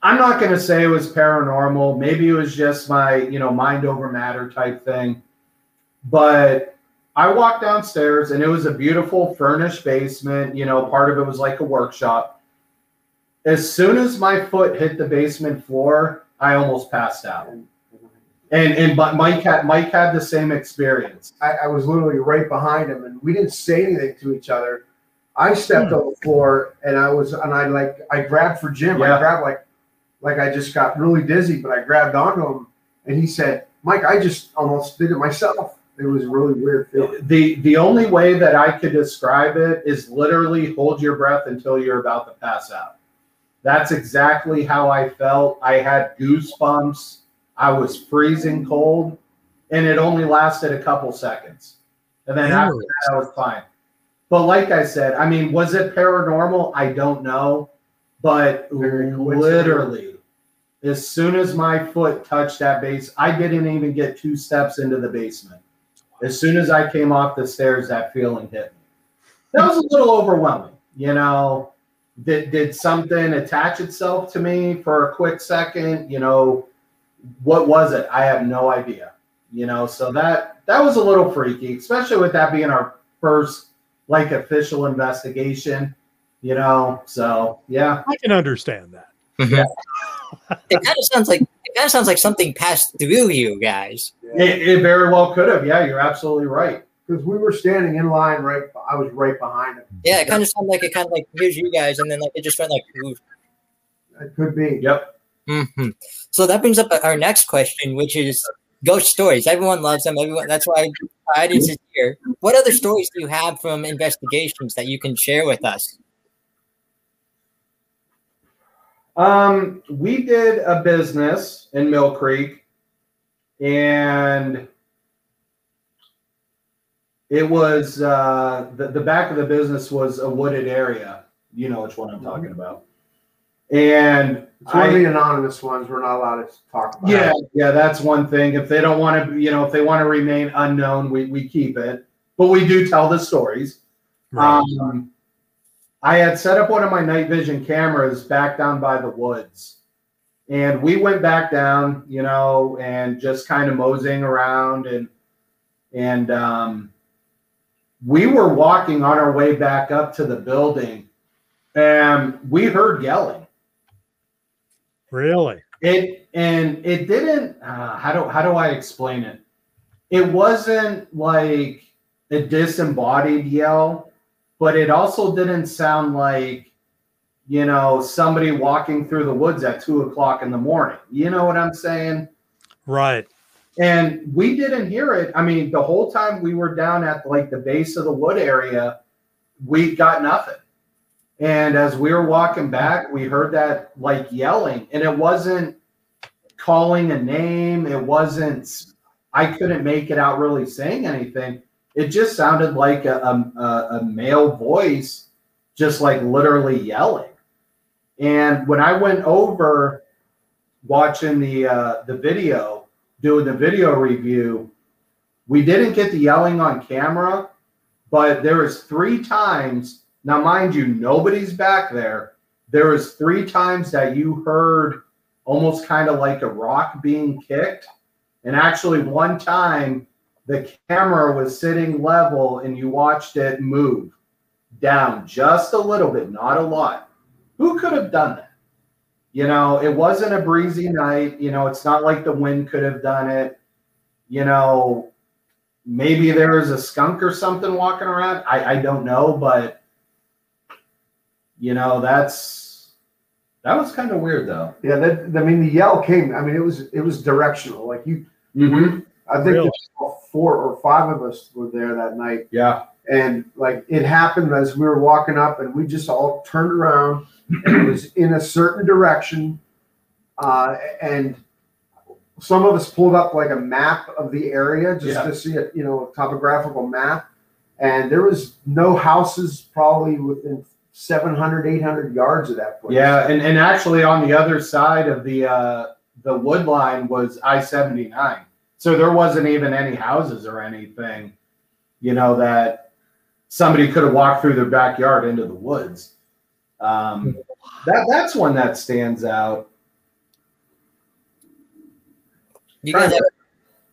I'm not going to say it was paranormal. Maybe it was just my, you know, mind over matter type thing. But I walked downstairs and it was a beautiful furnished basement. You know, part of it was like a workshop. As soon as my foot hit the basement floor, I almost passed out. And and but Mike had Mike had the same experience. I, I was literally right behind him, and we didn't say anything to each other. I stepped hmm. on the floor, and I was, and I like, I grabbed for Jim. Yeah. I grabbed like, like I just got really dizzy, but I grabbed onto him, and he said, "Mike, I just almost did it myself." It was a really weird feeling. The the only way that I could describe it is literally hold your breath until you're about to pass out. That's exactly how I felt. I had goosebumps. I was freezing cold, and it only lasted a couple seconds. And then after that, I was fine. But like I said, I mean, was it paranormal? I don't know. But literally, as soon as my foot touched that base, I didn't even get two steps into the basement. As soon as I came off the stairs, that feeling hit me. That was a little overwhelming. You know, did did something attach itself to me for a quick second? You know, what was it? I have no idea. You know, so that that was a little freaky, especially with that being our first like official investigation. You know, so yeah. I can understand that. Mm-hmm. It kind of sounds like it kind of sounds like something passed through you guys. It, it very well could have. Yeah, you're absolutely right. Because we were standing in line right, I was right behind him. Yeah, it kind of sounded like it kind of like here's you guys, and then like it just went like, ooh. It could be. Yep. hmm So that brings up our next question, which is ghost stories. Everyone loves them. Everyone. That's why our audience is here. What other stories do you have from investigations that you can share with us? Um, we did a business in Mill Creek, and it was uh, the the back of the business was a wooded area. You know which one I'm talking about. And It's one of I- the anonymous ones. We're not allowed to talk about. yeah, yeah, that's one thing. If they don't want to, you know, if they want to remain unknown, we, we keep it. But we do tell the stories. Right. Um, I had set up one of my night vision cameras back down by the woods. And we went back down, you know, and just kind of moseying around and and um, we were walking on our way back up to the building and we heard yelling. really? It and it didn't. Uh, how do how do I explain it? It wasn't like a disembodied yell, but it also didn't sound like you know somebody walking through the woods at two o'clock in the morning. You know what I'm saying? Right. And we didn't hear it. I mean, the whole time we were down at like the base of the wood area, we got nothing. And as we were walking back, we heard that like yelling, and it wasn't calling a name. It wasn't, I couldn't make it out really saying anything. It just sounded like a, a, a male voice, just like literally yelling. And when I went over watching the uh, the video, doing the video review, we didn't get the yelling on camera, but there was three times. Now, mind you, nobody's back there. There was three times that you heard almost kind of like a rock being kicked, and actually one time the camera was sitting level and you watched it move down just a little bit, not a lot. Who could have done that? You know, it wasn't a breezy night. You know, it's not like the wind could have done it. You know, maybe there was a skunk or something walking around. I, I don't know, but you know, that's that was kind of weird though. Yeah, that I mean the yell came. I mean it was it was directional. Like you, Mm-hmm. I think Really? four or five of us were there that night, Yeah. and like it happened as we were walking up, and we just all turned around, and it was in a certain direction, uh, and some of us pulled up like a map of the area just Yeah. to see it, you know a topographical map, and there was no houses probably within 700 800 yards of that place Yeah, and, and actually on the other side of the uh, the wood line was I seventy nine, so there wasn't even any houses or anything, you know, that somebody could have walked through their backyard into the woods. Um, that that's one that stands out. You guys, have,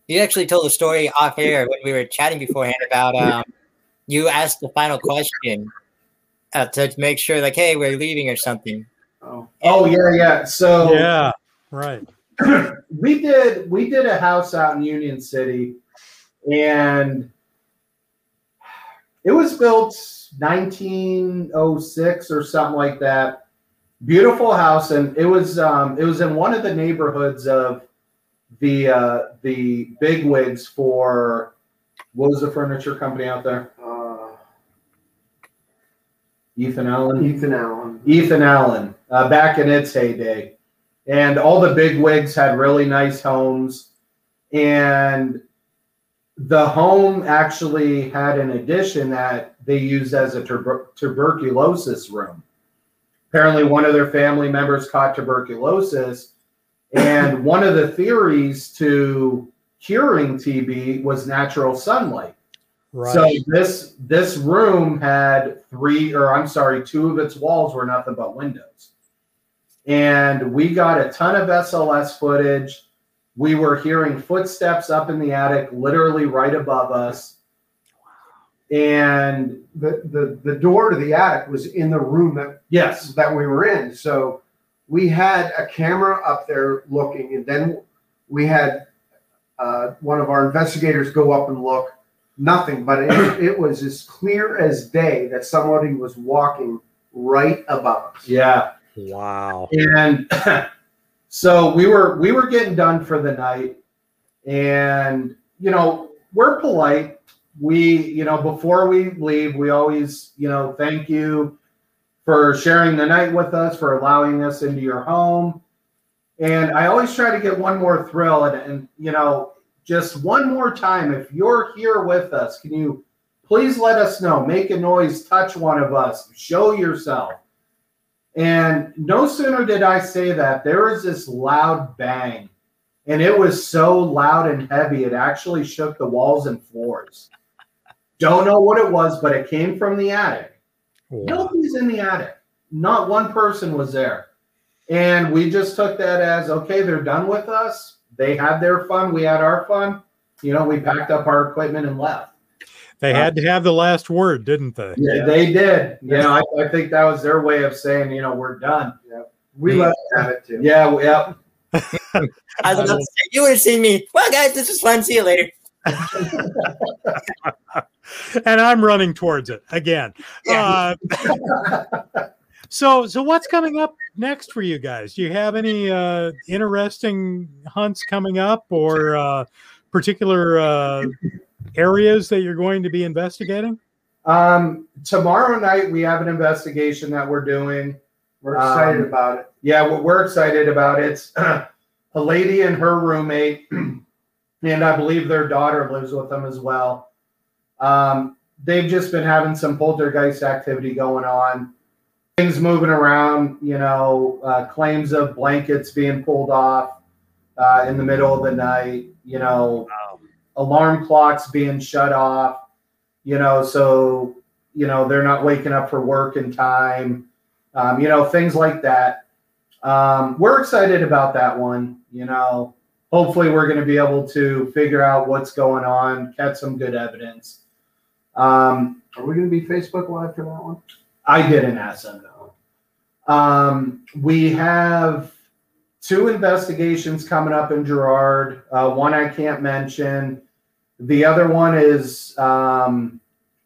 you actually told a story off air when we were chatting beforehand about um, you asked the final question uh, to make sure, like, hey, we're leaving or something. oh. Oh yeah, yeah. So Yeah. Right. *clears throat* we did we did a house out in Union City, and it was built 1906 or something like that. Beautiful house, and it was um, it was in one of the neighborhoods of the uh, the big wigs for what was the furniture company out there? Uh, Ethan Allen. Ethan Allen. Ethan Allen uh, back in its heyday. And all the big wigs had really nice homes. And the home actually had an addition that they used as a tuber- tuberculosis room. Apparently, one of their family members caught tuberculosis. And one of the theories to curing TB was natural sunlight. Right. So this this room had three, or I'm sorry, two of its walls were nothing but windows. And we got a ton of SLS footage. We were hearing footsteps up in the attic, literally right above us. And The, the the door to the attic was in the room that yes, that we were in. So we had a camera up there looking, and then we had uh, one of our investigators go up and look. Nothing, but it, *clears throat* it was as clear as day that somebody was walking right above us. yeah. Wow. And *laughs* So we were we were getting done for the night, and you know we're polite. We you know before we leave, we always you know thank you for sharing the night with us, for allowing us into your home. And I always try to get one more thrill, and, and you know just one more time, if you're here with us, can you please let us know? Make a noise, touch one of us, show yourself. And no sooner did I say that, there was this loud bang. And it was so loud and heavy, it actually shook the walls and floors. Don't know what it was, but it came from the attic. Nobody's in the attic. Not one person was there. And we just took that as okay, they're done with us they had their fun. We had our fun. You know, we packed up our equipment and left. They had to have the last word, didn't they? Yeah, yeah. they did. You know, I, I, think that was their way of saying, you know, we're done. Yeah. We yeah. left have it too. Yeah, yeah. *laughs* I was about to say, you would have seen me. Well, guys, this was fun. See you later. *laughs* and I'm running towards it again. Yeah. Uh, so, so what's coming up next for you guys? Do you have any uh, interesting hunts coming up, or uh, particular uh, areas that you're going to be investigating? Um, tomorrow night we have an investigation that we're doing. We're excited um, about it. Yeah, we're, we're excited about it. It's *clears throat* a lady and her roommate, *clears throat* and I believe their daughter lives with them as well. Um, they've just been having some poltergeist activity going on things moving around, you know, uh, claims of blankets being pulled off uh, in the middle of the night, you know, wow. Alarm clocks being shut off, you know, so, you know, they're not waking up for work in time, um, you know, things like that. Um, we're excited about that one, you know. Hopefully, we're going to be able to figure out what's going on, catch some good evidence. Um, Are we going to be Facebook Live for that one? I didn't ask them. No. Um, we have two investigations coming up in Girard. Uh, one I can't mention. The other one is um,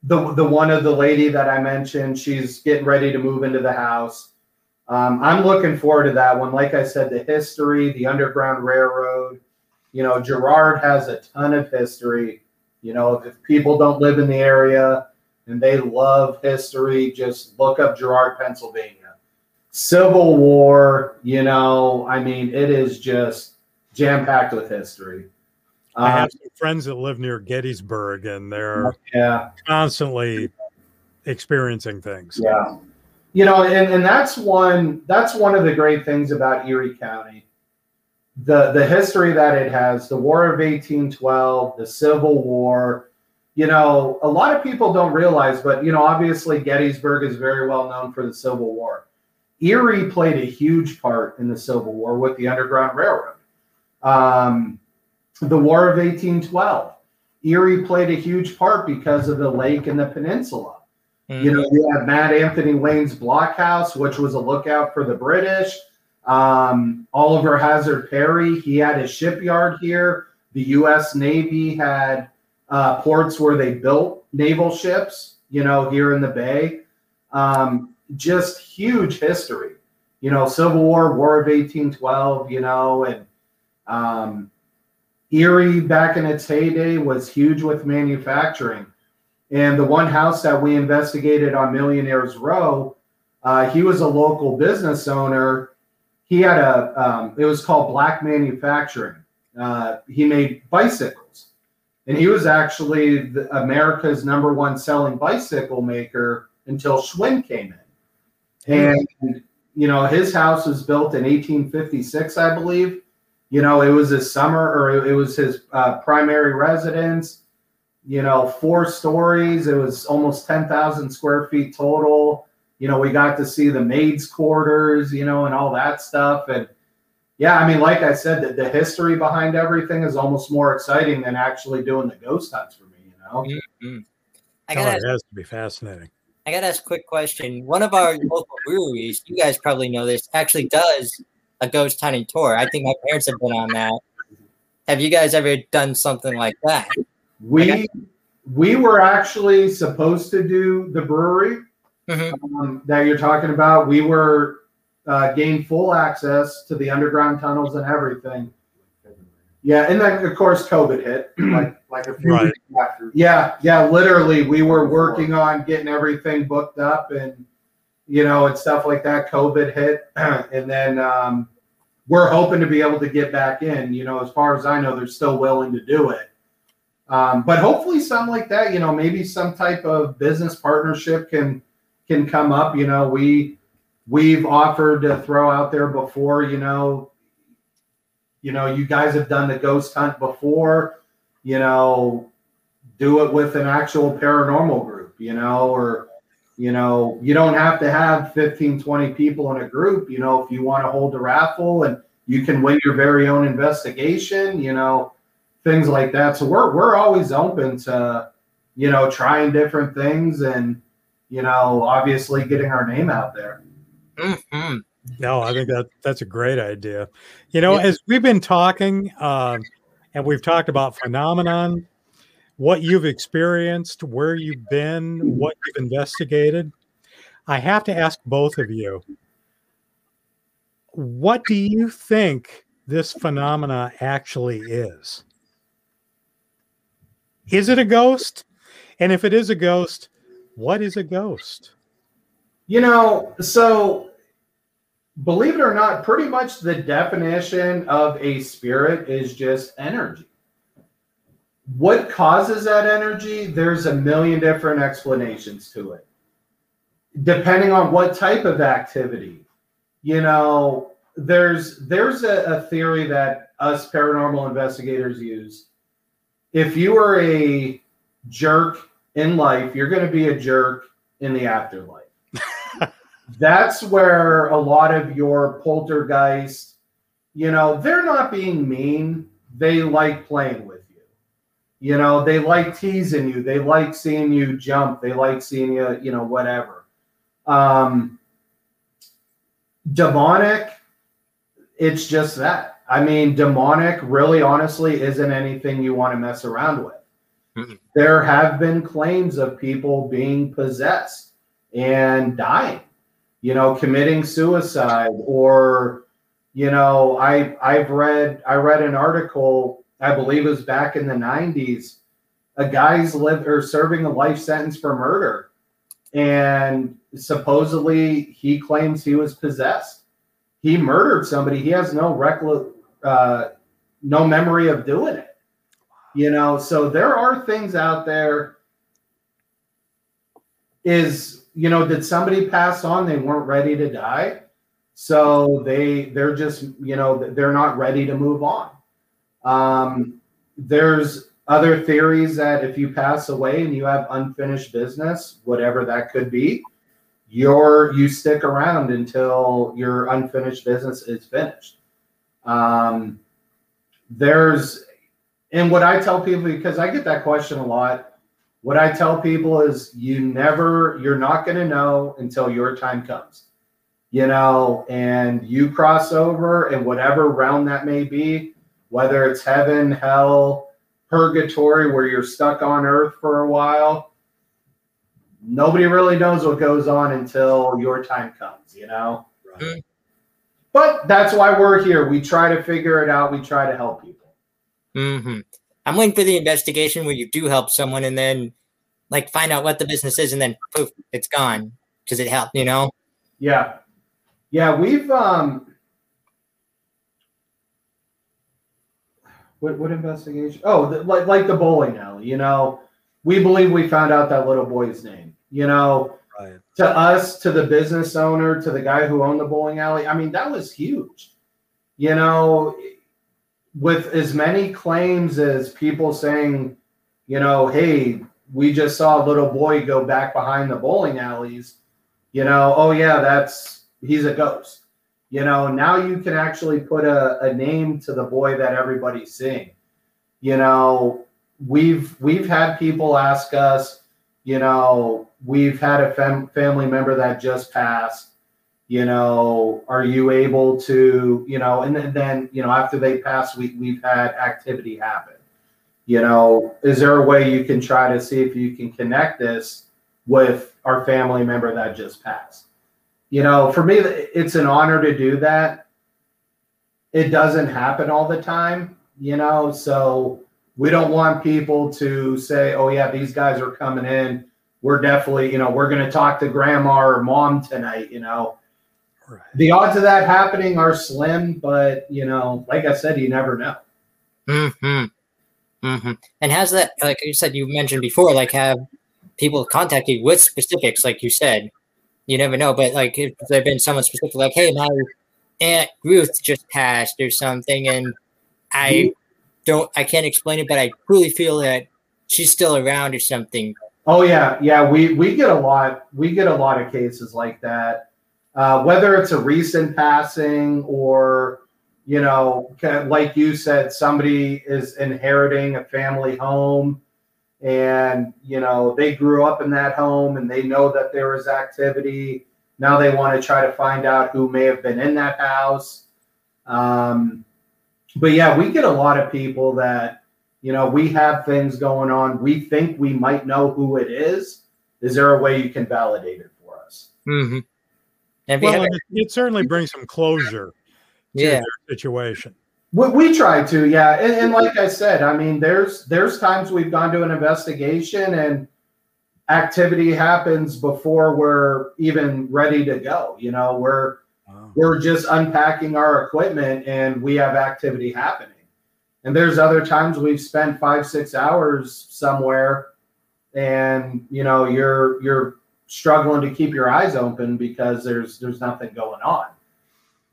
the the one of the lady that I mentioned. She's getting ready to move into the house. Um, I'm looking forward to that one. Like I said, the history, the Underground Railroad. You know, Girard has a ton of history. You know, if people don't live in the area, and they love history, just look up Girard, Pennsylvania. Civil War, you know, I mean, it is just jam packed with history. I have um, some friends that live near Gettysburg, and they're yeah constantly experiencing things. Yeah, you know, and, and that's one that's one of the great things about Erie County. The the history that it has, the War of 1812, the Civil War, you know, a lot of people don't realize, but you know, obviously Gettysburg is very well known for the Civil War. Erie played a huge part in the Civil War with the Underground Railroad. Um, the War of 1812. Erie played a huge part because of the lake and the peninsula. Mm-hmm. You know, you have Mad Anthony Wayne's blockhouse, which was a lookout for the British. Um, Oliver Hazard Perry, he had a shipyard here. The U.S. Navy had uh, ports where they built naval ships, you know, here in the Bay. Um, just huge history, you know, Civil War, War of 1812, you know, and um, Erie back in its heyday was huge with manufacturing. And the one house that we investigated on Millionaires Row, uh, he was a local business owner. He had a, um, it was called Black Manufacturing. Uh, he made bicycles and he was actually the, America's number one selling bicycle maker until Schwinn came in. And you know, his house was built in 1856, I believe. You know, it was his summer or it was his uh, primary residence. You know, four stories. It was almost 10,000 square feet total. You know, we got to see the maids' quarters, you know, and all that stuff. And yeah, I mean, like I said, the, the history behind everything is almost more exciting than actually doing the ghost hunts for me. You know, mm-hmm. I gotta oh, it has to be fascinating. I got to ask a quick question. One of our local breweries, you guys probably know this, actually does a ghost hunting tour. I think my parents have been on that. Have you guys ever done something like that? We we were actually supposed to do the brewery mm-hmm. um, that you're talking about. We were uh, gained full access to the underground tunnels and everything. Yeah, and then of course COVID hit. *clears throat* like like a few Right. weeks after. Yeah, yeah, literally, we were working on getting everything booked up and you know and stuff like that. COVID hit, *clears throat* and then um, we're hoping to be able to get back in. You know, as far as I know, they're still willing to do it. Um, but hopefully, something like that. You know, maybe some type of business partnership can can come up. You know, we we've offered to throw out there before. You know, you know, you guys have done the ghost hunt before you know, do it with an actual paranormal group, you know, or, you know, you don't have to have 15, 20 people in a group, you know, if you want to hold a raffle and you can win your very own investigation, you know, things like that. So we're, we're always open to, you know, trying different things and, you know, obviously getting our name out there. Mhm. No, I think that that's a great idea. You know, Yeah. as we've been talking, um, and we've talked about phenomenon, what you've experienced, where you've been, what you've investigated. I have to ask both of you, what do you think this phenomena actually is? Is it a ghost? And if it is a ghost, what is a ghost? You know, so believe it or not, pretty much the definition of a spirit is just energy. What causes that energy? There's a million different explanations to it. Depending on what type of activity. You know, there's there's a, a theory that us paranormal investigators use. If you are a jerk in life, you're going to be a jerk in the afterlife *laughs* that's where a lot of your poltergeist, you know, they're not being mean. They like playing with you. Know, they like teasing you. They like seeing you jump. They like seeing you, you know, whatever. Um, demonic, it's just that. I mean, demonic really honestly isn't anything you want to mess around with. Mhm. There have been claims of people being possessed and dying you know committing suicide or you know i i've read i read an article i believe it was back in the 90s a guy's lived or serving a life sentence for murder. And supposedly he claims he was possessed. He murdered somebody. He has no reckless uh, no memory of doing it. You know so there are things out there is you know did somebody pass on? They weren't ready to die. So they they're just you know they're not ready to move on um, there's other theories that if you pass away and you have unfinished business whatever that could be you're you stick around until your unfinished business is finished. Um, there's and what i tell people because i get that question a lot what I tell people is you never, you're not going to know until your time comes, you know, and you cross over and whatever realm that may be, whether it's heaven, hell, purgatory, where you're stuck on earth for a while. Nobody really knows what goes on until your time comes, you know? Right. But that's why we're here. We try to figure it out, we try to help people. hmm I'm waiting for the investigation where you do help someone and then like find out what the business is and then poof, it's gone because it helped, you know? Yeah. Yeah, we've um what what investigation? Oh, the, like like the bowling alley, you know. We believe we found out that little boy's name. You know, Right. to us, to the business owner, to the guy who owned the bowling alley, I mean, that was huge. You know, with as many claims as people saying, you know, hey, we just saw a little boy go back behind the bowling alleys, you know, oh yeah, that's he's a ghost. You know, now you can actually put a, a name to the boy that everybody's seeing. You know, we've we've had people ask us, you know, we've had a fam- family member that just passed. You know are you able to you know and then, then you know after they pass we, we've had activity happen. You know is there a way you can try to see if you can connect this with our family member that just passed you know, for me, it's an honor to do that. It doesn't happen all the time, you know, so we don't want people to say, oh, yeah, these guys are coming in. We're definitely, you know, we're going to talk to grandma or mom tonight, you know. Right. The odds of that happening are slim, but, you know, like I said, you never know. Mm hmm Mm hmm And has that, like you said, you mentioned before, like have people contact you with specifics, like you said, you never know. But like if there been someone specific, like, hey, my aunt Ruth just passed or something, and I don't, I can't explain it, but I truly feel that she's still around or something. Oh yeah, yeah. We we get a lot. We get a lot of cases like that. Uh, whether it's a recent passing or you know, like you said, somebody is inheriting a family home, and you know they grew up in that home and they know that there was activity. Now they want to try to find out who may have been in that house. Um, but yeah, we get a lot of people that you know, we have things going on. We think we might know who it is. Is there a way you can validate it for us? Mm-hmm. Well, it, it, certainly brings some closure to yeah. their situation. We, we try to, yeah. And, and like I said, I mean, there's there's times we've gone to an investigation and activity happens before we're even ready to go. You know, we're wow. we're just unpacking our equipment and we have activity happening. And there's other times we've spent five, six hours somewhere and you know you're you're struggling to keep your eyes open because there's there's nothing going on.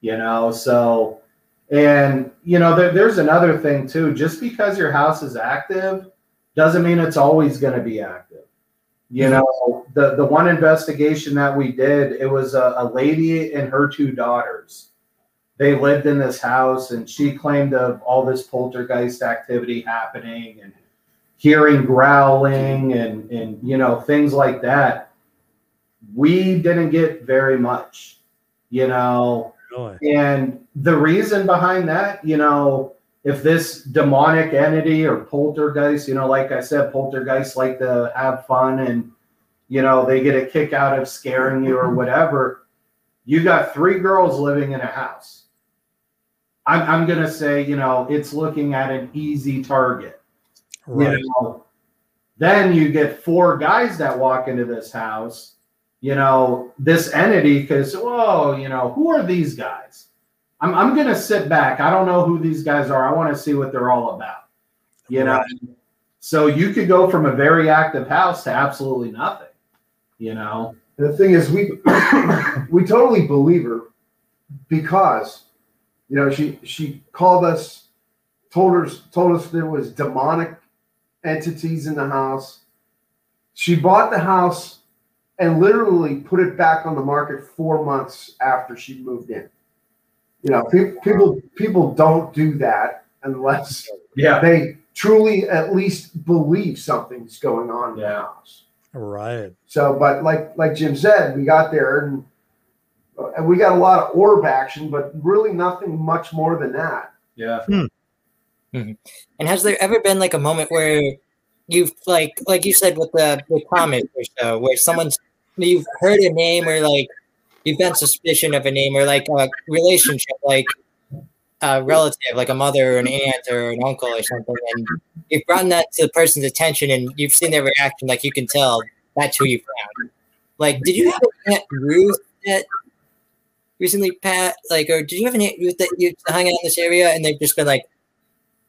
You know, so and you know there, there's another thing too. Just because your house is active doesn't mean it's always going to be active. You know, the the one investigation that we did, it was a, a lady and her two daughters they lived in this house and she claimed of all this poltergeist activity happening and hearing growling and and you know things like that we didn't get very much you know really? and the reason behind that you know if this demonic entity or poltergeist you know like i said poltergeists like to have fun and you know they get a kick out of scaring you or whatever you got three girls living in a house I'm, I'm going to say, you know, it's looking at an easy target. Right. You know, then you get four guys that walk into this house, you know, this entity, because, whoa, you know, who are these guys? I'm, I'm going to sit back. I don't know who these guys are. I want to see what they're all about, you know. So you could go from a very active house to absolutely nothing, you know. The thing is, we *coughs* we totally believe her because you know, she she called us, told us told us there was demonic entities in the house. She bought the house and literally put it back on the market four months after she moved in. You know, pe- people people don't do that unless Yeah. they truly at least believe something's going on in the house. Right. So, but like like Jim said, we got there and and we got a lot of orb action, but really nothing much more than that. Yeah. Hmm. Mm-hmm. And has there ever been like a moment where you've like like you said with the the Kinect or so where someone's you've heard a name or like you've been suspicion of a name or like a relationship like a relative like a mother or an aunt or an uncle or something and you've brought that to the person's attention and you've seen their reaction like you can tell that's who you found. Like did you have an aunt ruth that recently pat like or did you have an aunt ruth that you hung out in this area and they've just been like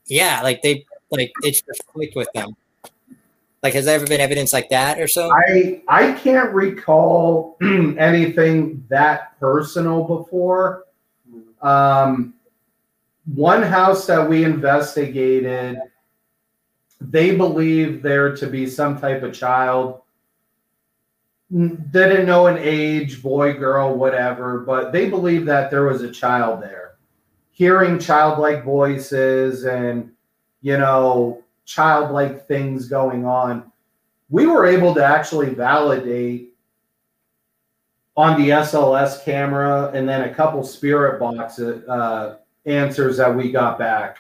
yeah like they like it's just clicked with them like has there ever been evidence like that or so I I can't recall *clears throat* anything that personal before. Um, one house that we investigated, they believe there to be some type of child. Didn't know an age, boy, girl, whatever, but they believe that there was a child there. Hearing childlike voices and, you know, childlike things going on we were able to actually validate on the SLS camera and then a couple spirit box uh, answers that we got back.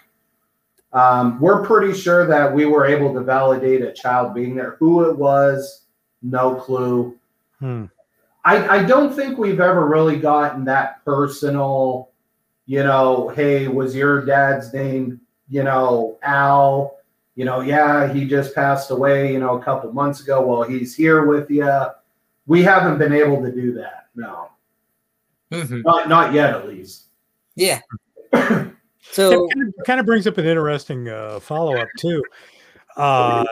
Um, we're pretty sure that we were able to validate a child being there. Who it was, no clue. Hmm. I, I don't think we've ever really gotten that personal, you know, hey, was your dad's name, you know, Al? You know, yeah, he just passed away, you know, a couple months ago. Well, he's here with you. We haven't been able to do that. No. Mhm. Not not yet at least. Yeah. *coughs* so it kind of, kind of brings up an interesting uh, follow up too. Uh,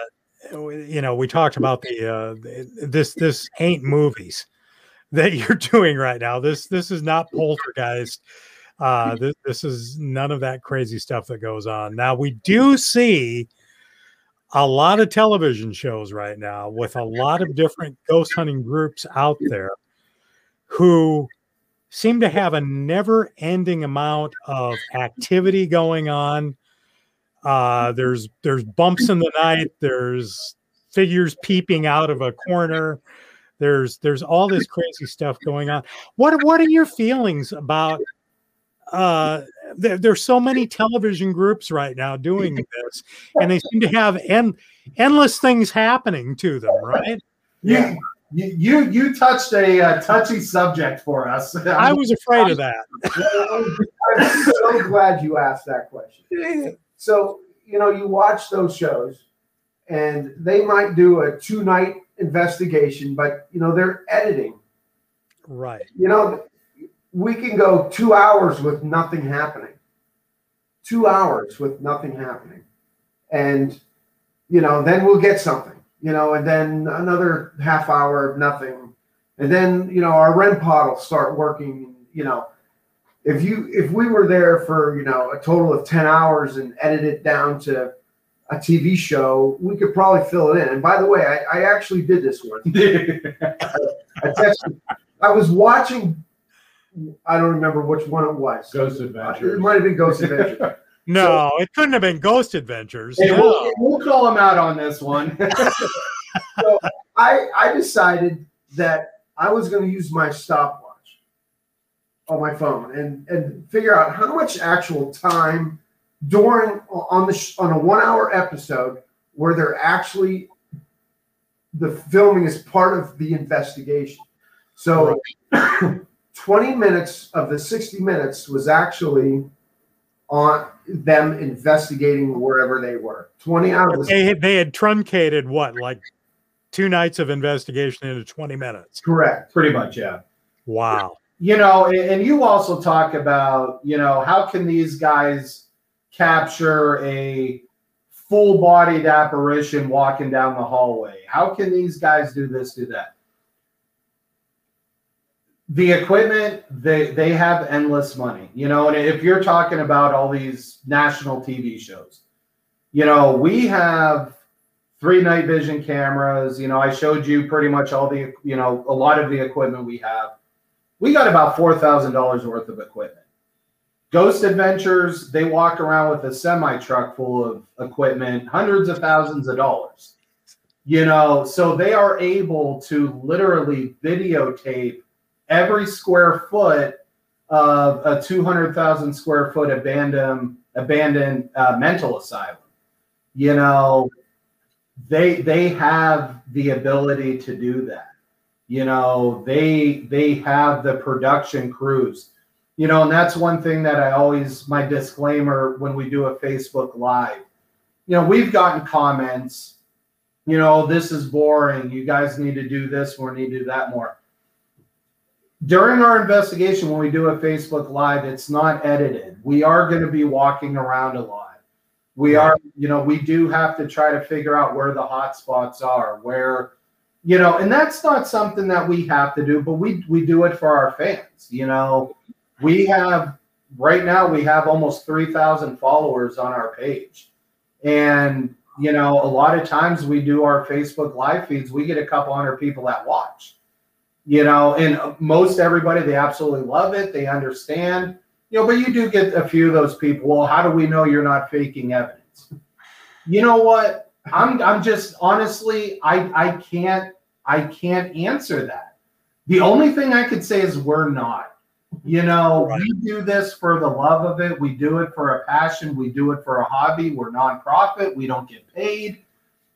you know, we talked about the uh, this this ain't movies that you're doing right now. This this is not poltergeist. Uh, this, this is none of that crazy stuff that goes on. Now we do see a lot of television shows right now with a lot of different ghost hunting groups out there who seem to have a never ending amount of activity going on. Uh, there's there's bumps in the night. There's figures peeping out of a corner. There's there's all this crazy stuff going on. What what are your feelings about? Uh, there, there's so many television groups right now doing *laughs* this, and they seem to have en- endless things happening to them. Right? *laughs* You you you, you touched a uh, touchy subject for us. *laughs* I was afraid of that. I'm so glad you asked that question. So, you know, you watch those shows and they might do a two night investigation, but, you know, they're editing. Right. You know, we can go two hours with nothing happening. Two hours with nothing happening. And, you know, then we'll get something, you know, and then another half hour of nothing. And then, you know, our REM pod will start working, you know. If you if we were there for, you know, a total of 10 hours and edit it down to a TV show, we could probably fill it in. And by the way, I, I actually did this once. *laughs* I, texted, I was watching I don't remember which one it was. Ghost Adventures. It might have been Ghost Adventures. *laughs* No, it couldn't have been Ghost Adventures. No. we'll, we'll call him out on this one. *laughs* so I I decided that I was going to use my stopwatch on my phone and and figure out how much actual time during on the sh- on a one hour episode where they're actually the filming is part of the investigation. So *clears throat* 20 minutes of the 60 minutes was actually on them investigating wherever they were. 20 out of the They had, they had truncated what, like two nights of investigation into 20 minutes. correct. Pretty much, yeah. Wow. You know, and, and you also talk about, you know, how can these guys capture a full bodied apparition walking down the hallway? How can these guys do this, do that? The equipment, they they have endless money, you know, and if you're talking about all these national TV shows, you know, we have three night vision cameras. You know, I showed you pretty much all the, you know, a lot of the equipment we have. We got about four thousand dollars worth of equipment. Ghost Adventures, they walk around with a semi truck full of equipment, hundreds of thousands of dollars. You know, so they are able to literally videotape every square foot of a 200,000 square foot abandoned abandoned uh, mental asylum. You know, they they have the ability to do that. You know, they they have the production crews. You know, and that's one thing that I always my disclaimer when we do a Facebook live. You know, we've gotten comments, you know, this is boring. You guys need to do this more, need to do that more during our investigation when we do a facebook live it's not edited. We are going to be walking around a lot. We are you know we do have to try to figure out where the hot spots are where you know and that's not something that we have to do but we we do it for our fans you know? We have right now we have almost 3000 followers on our page. And you know a lot of times we do our facebook live feeds we get a couple hundred people that watch you know and most everybody they absolutely love it they understand. You know but you do get a few of those people well how do we know you're not faking evidence? You know what? I'm i'm just honestly i i can't i can't answer that. The only thing i could say is we're not. You know Right. we do this for the love of it. We do it for a passion. We do it for a hobby. We're nonprofit. We don't get paid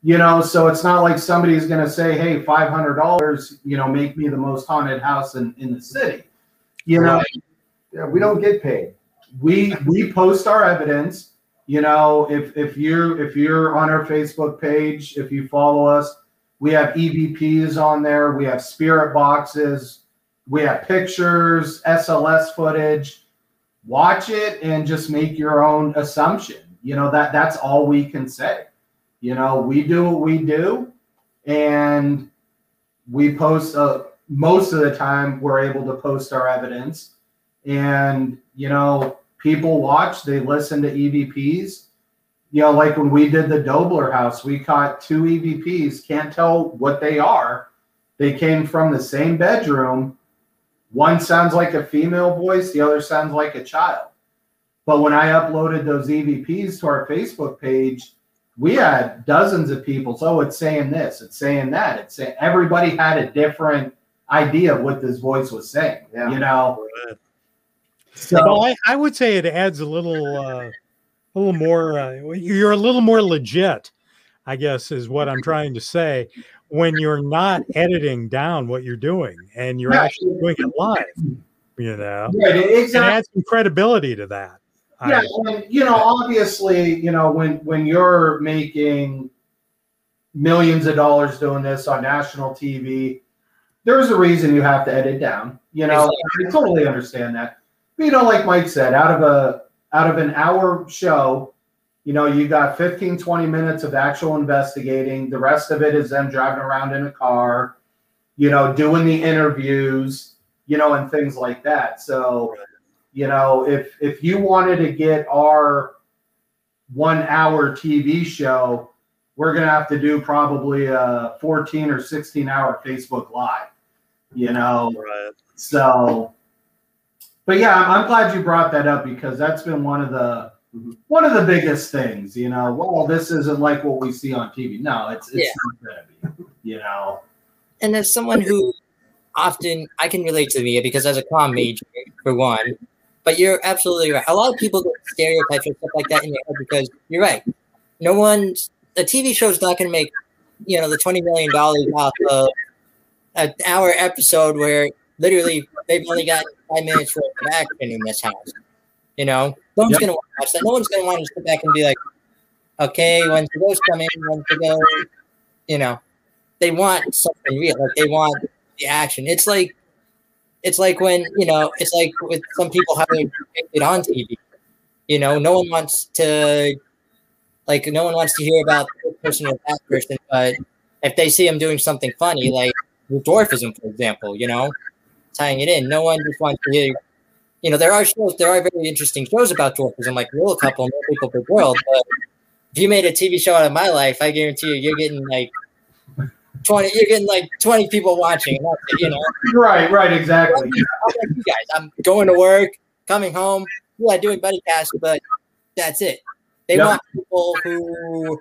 You know, so it's not like somebody's going to say, "Hey, five hundred dollars, you know, make me the most haunted house in in the city." You know. Yeah, we don't get paid. we we post our evidence. You know if if you're if you're on our facebook page if you follow us we have evps on there. We have spirit boxes. We have pictures sls footage. Watch it and just make your own assumption. You know that that's all we can say you know we do what we do and we post uh, most of the time we're able to post our evidence. And you know people watch they listen to evps you know like when we did the dobler house we caught two evps can't tell what they are. They came from the same bedroom. One sounds like a female voice the other sounds like a child. But when i uploaded those evps to our facebook page we had dozens of people so it's saying this it's saying that it's saying everybody had a different idea of what this voice was saying Yeah. you know so Well, I, I would say it adds a little, uh, a little more. Uh, you're a little more legit, I guess, is what I'm trying to say. When you're not editing down what you're doing and you're Yeah. actually doing it live, you know, right it adds some credibility to that. I- yeah and, you know obviously you know when when you're making millions of dollars doing this on national tv there's a reason you have to edit down you know i totally understand that. But you know like mike said out of a out of an hour show you know you got 15 20 minutes of actual investigating the rest of it is them driving around in a car you know doing the interviews you know and things like that. So you know if if you wanted to get our one hour tv show we're gonna have to do probably a 14 or 16 hour facebook live you know? Right. so but yeah i'm, I'm glad you brought that up because that's been one of the mm-hmm. one of the biggest things you know? Well this isn't like what we see on tv no it's it's not gonna be you know? And as someone who often I can relate to the media because as a comm major for one, but you're absolutely right. A lot of people get stereotypes and stuff like that in your head because you're right. No one's a TV show's not going to make you know the twenty million dollars off of an hour episode where literally they've only got five minutes worth of action in this house. You know, no one's Yep. going to watch that. No one's going to want to sit back and be like, okay, when's the ghost coming? When's the go? You know, they want something real. Like they want the action. It's like it's like when you know it's like with some people having they're on TV. You know, no one wants to like no one wants to hear about this person or that person, but if they see him doing something funny, like dwarfism, for example, you know, tying it in, no one just wants to hear. You know, there are shows, there are very interesting shows about dwarfism, like Real Couple, No People Big World. But if you made a TV show out of my life, I guarantee you, you're getting like twenty. You're getting like twenty people watching. and that's it, You know, *laughs* right right exactly I'm like you guys. I'm going to work, coming home, yeah, doing buddy cast, but that's it. They Yeah. want people who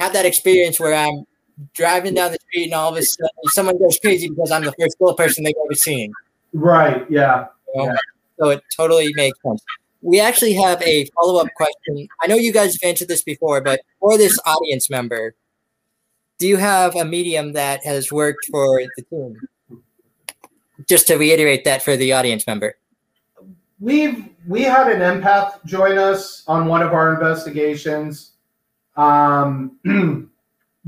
have that experience where I'm driving down the street and all of a sudden someone goes crazy because I'm the first little person they've ever seen. right yeah you know? Yeah. So it totally makes sense. We actually have a follow up question. I know you guys have answered this before, but for this audience member, do you have a medium that has worked for the team? Just to reiterate that for the audience member. we've we had an empath join us on one of our investigations. Um, *clears throat*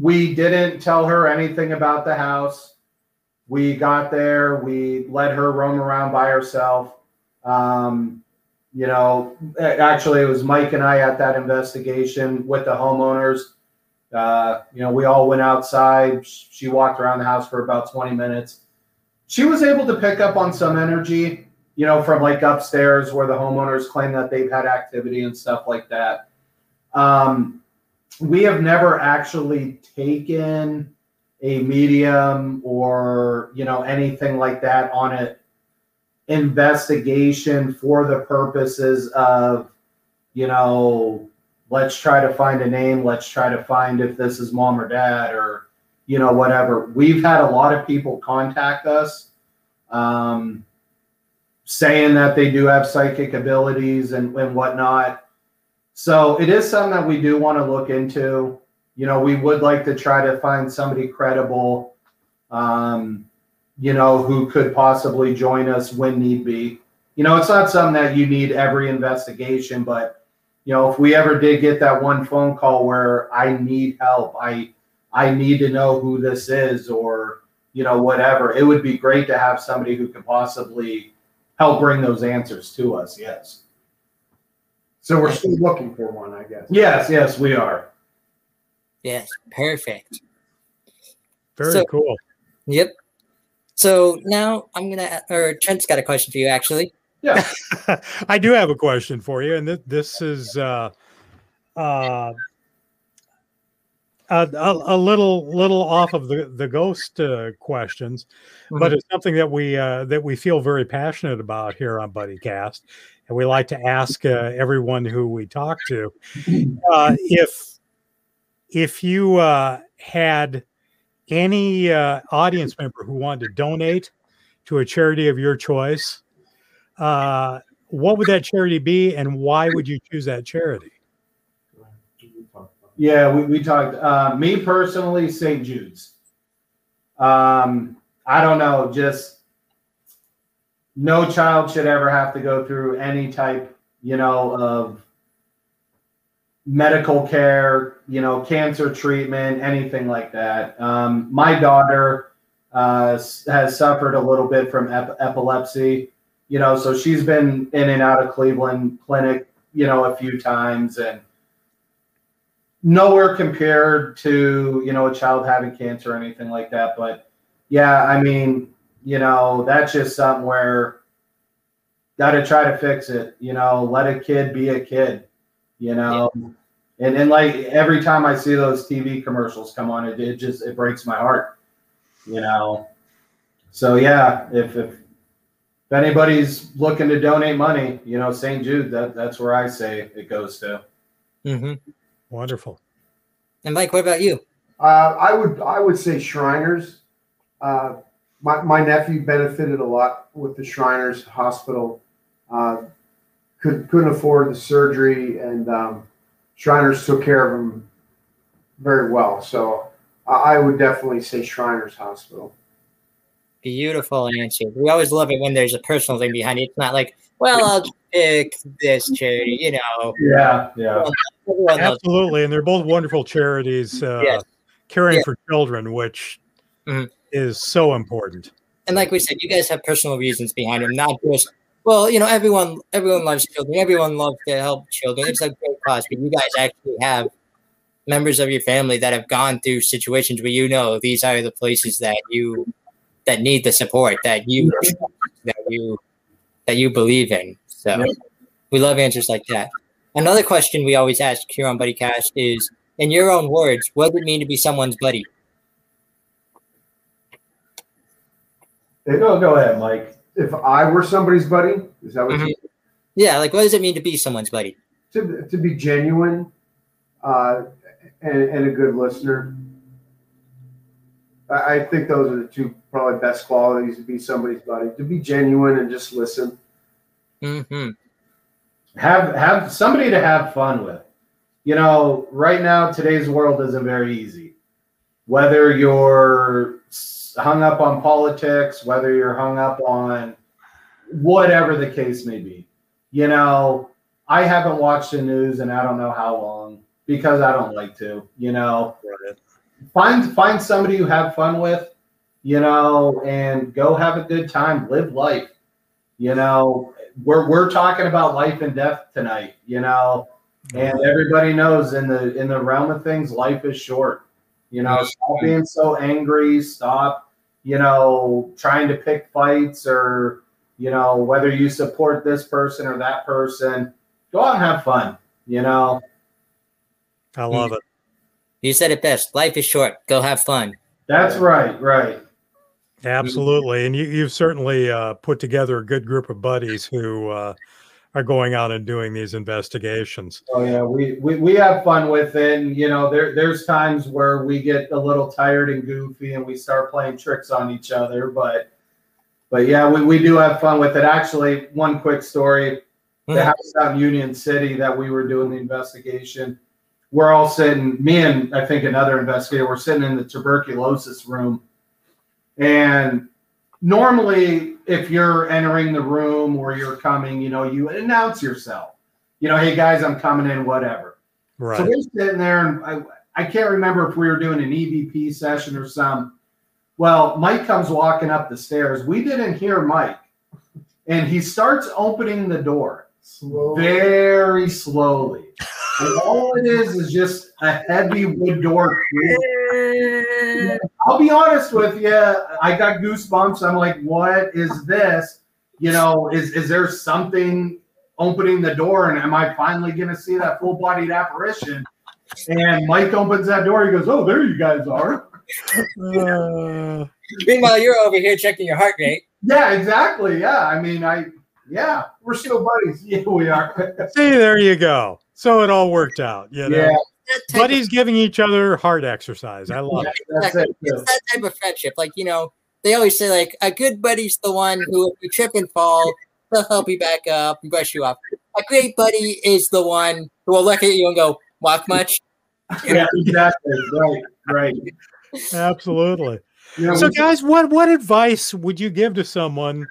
we didn't tell her anything about the house. We got there. We let her roam around by herself. Um, you know actually it was mike and i at that investigation with the homeowners uh, you know we all went outside. She walked around the house for about 20 minutes. She was able to pick up on some energy you know, from like upstairs where the homeowners claim that they've had activity and stuff like that. Um, we have never actually taken a medium or you know anything like that on an investigation for the purposes of you know let's try to find a name let's try to find if this is mom or dad or you know whatever we've had a lot of people contact us um, saying that they do have psychic abilities and, and whatnot. So it is something that we do want to look into. you know, we would like to try to find somebody credible, um, you know, who could possibly join us when need be. You know, it's not something that you need every investigation, but you know, if we ever did get that one phone call where I need help, I I need to know who this is or you know whatever, it would be great to have somebody who could possibly help bring those answers to us. Yes. So we're still looking for one, I guess. Yes, yes, we are. Yes, perfect. Very So- cool. Yep. So now I'm gonna, or Trent's got a question for you actually. Yeah. *laughs* I do have a question for you, and th- this is uh, uh, a, a, a little little off of the the ghost uh, questions, but it's something that we uh, that we feel very passionate about here on Buddy Cast, and we like to ask uh, everyone who we talk to uh, if if you uh, had any uh, audience member who wanted to donate to a charity of your choice, uh, what would that charity be, and why would you choose that charity? Yeah, we, we talked. Uh, me personally, St. Jude's. Um, I don't know, just no child should ever have to go through any type, you know, of medical care, you know, cancer treatment, anything like that. Um, my daughter uh, has suffered a little bit from ep- epilepsy, you know, so she's been in and out of Cleveland Clinic, you know, a few times and nowhere compared to you know a child having cancer or anything like that. But yeah i mean you know that's just something where got to try to fix it you know let a kid be a kid you know? And and like every time i see those tv commercials come on it, it just it breaks my heart you know? So yeah if if if anybody's looking to donate money you know st jude that that's where i say it goes to hmm Wonderful. And Mike, what about you? Uh, I would I would say Shriners. Uh, my my nephew benefited a lot with the Shriners Hospital. Uh, could couldn't afford the surgery, and um, Shriners took care of him very well. So I I would definitely say Shriners Hospital. Beautiful answer. We always love it when there's a personal thing behind it. It's not like, well, I'll pick this charity. You know, yeah yeah. Absolutely, and they're both wonderful charities uh, Yes. caring Yeah. for children, which Mhm. is so important. And like we said, you guys have personal reasons behind them, not just well, you know, everyone everyone loves children. Everyone loves to help children. It's a great cause, but you guys actually have members of your family that have gone through situations where you know these are the places that you that need the support that you that you that you believe in. So we love answers like that. Another question we always ask here on Buddy BuddyCast is, in your own words, what does it mean to be someone's buddy? go go ahead mike If I were somebody's buddy, is that what you Yeah, like what does it mean to be someone's buddy? to, to be genuine uh, and, and a good listener. I, I think those are the two probably best qualities to be somebody's buddy. To be genuine and just listen. hmm have have somebody to have fun with. You know right now today's world isn't very easy. Whether you're hung up on politics whether you're hung up on whatever the case may be. You know i haven't watched the news and i don't know how long because i don't like to you know find find somebody you have fun with you know and go have a good time live life you know we're we're talking about life and death tonight, you know, and everybody knows in the in the realm of things, life is short. You know, stop being so angry. Stop, you know, trying to pick fights or you know whether you support this person or that person. Go out and have fun. You know, I love it. You said it best. Life is short. Go have fun. that's right, right. Absolutely, and you, you've certainly uh, put together a good group of buddies who uh, are going out and doing these investigations. Oh yeah, we, we we have fun with it. And, you know, there there's times where we get a little tired and goofy, and we start playing tricks on each other. But but yeah, we, we do have fun with it. Actually, one quick story: the Mhm. house out in Union City that we were doing the investigation. We're all sitting, me and I think another investigator, we're sitting in the tuberculosis room. And normally, if you're entering the room or you're coming, you know, you announce yourself. You know, hey guys, I'm coming in, whatever. Right. So we're sitting there, and I, I can't remember if we were doing an EVP session or some. Well, Mike comes walking up the stairs. We didn't hear Mike, and he starts opening the door Slow. very slowly. And all it is is just a heavy wood door. I'll be honest with you. I got goosebumps. I'm like, what is this? You know, is is there something opening the door? And am I finally going to see that full bodied apparition? And Mike opens that door. He goes, "Oh, there you guys are." Uh, Meanwhile, you're over here checking your heart rate. Yeah, exactly. Yeah, I mean, I yeah, We're still buddies. *laughs* yeah, we are. see, there you go. So it all worked out. You know? Yeah, That type of- Buddies giving each other heart exercise. I love it. that's it. it's that type of friendship. Like, you know, they always say, like, a good buddy's the one who, if you trip and fall, they'll help you back up and brush you off. A great buddy is the one who will look at you and go, walk much? Yeah, exactly. Right, right. Absolutely. You know, So, guys, what what advice would you give to someone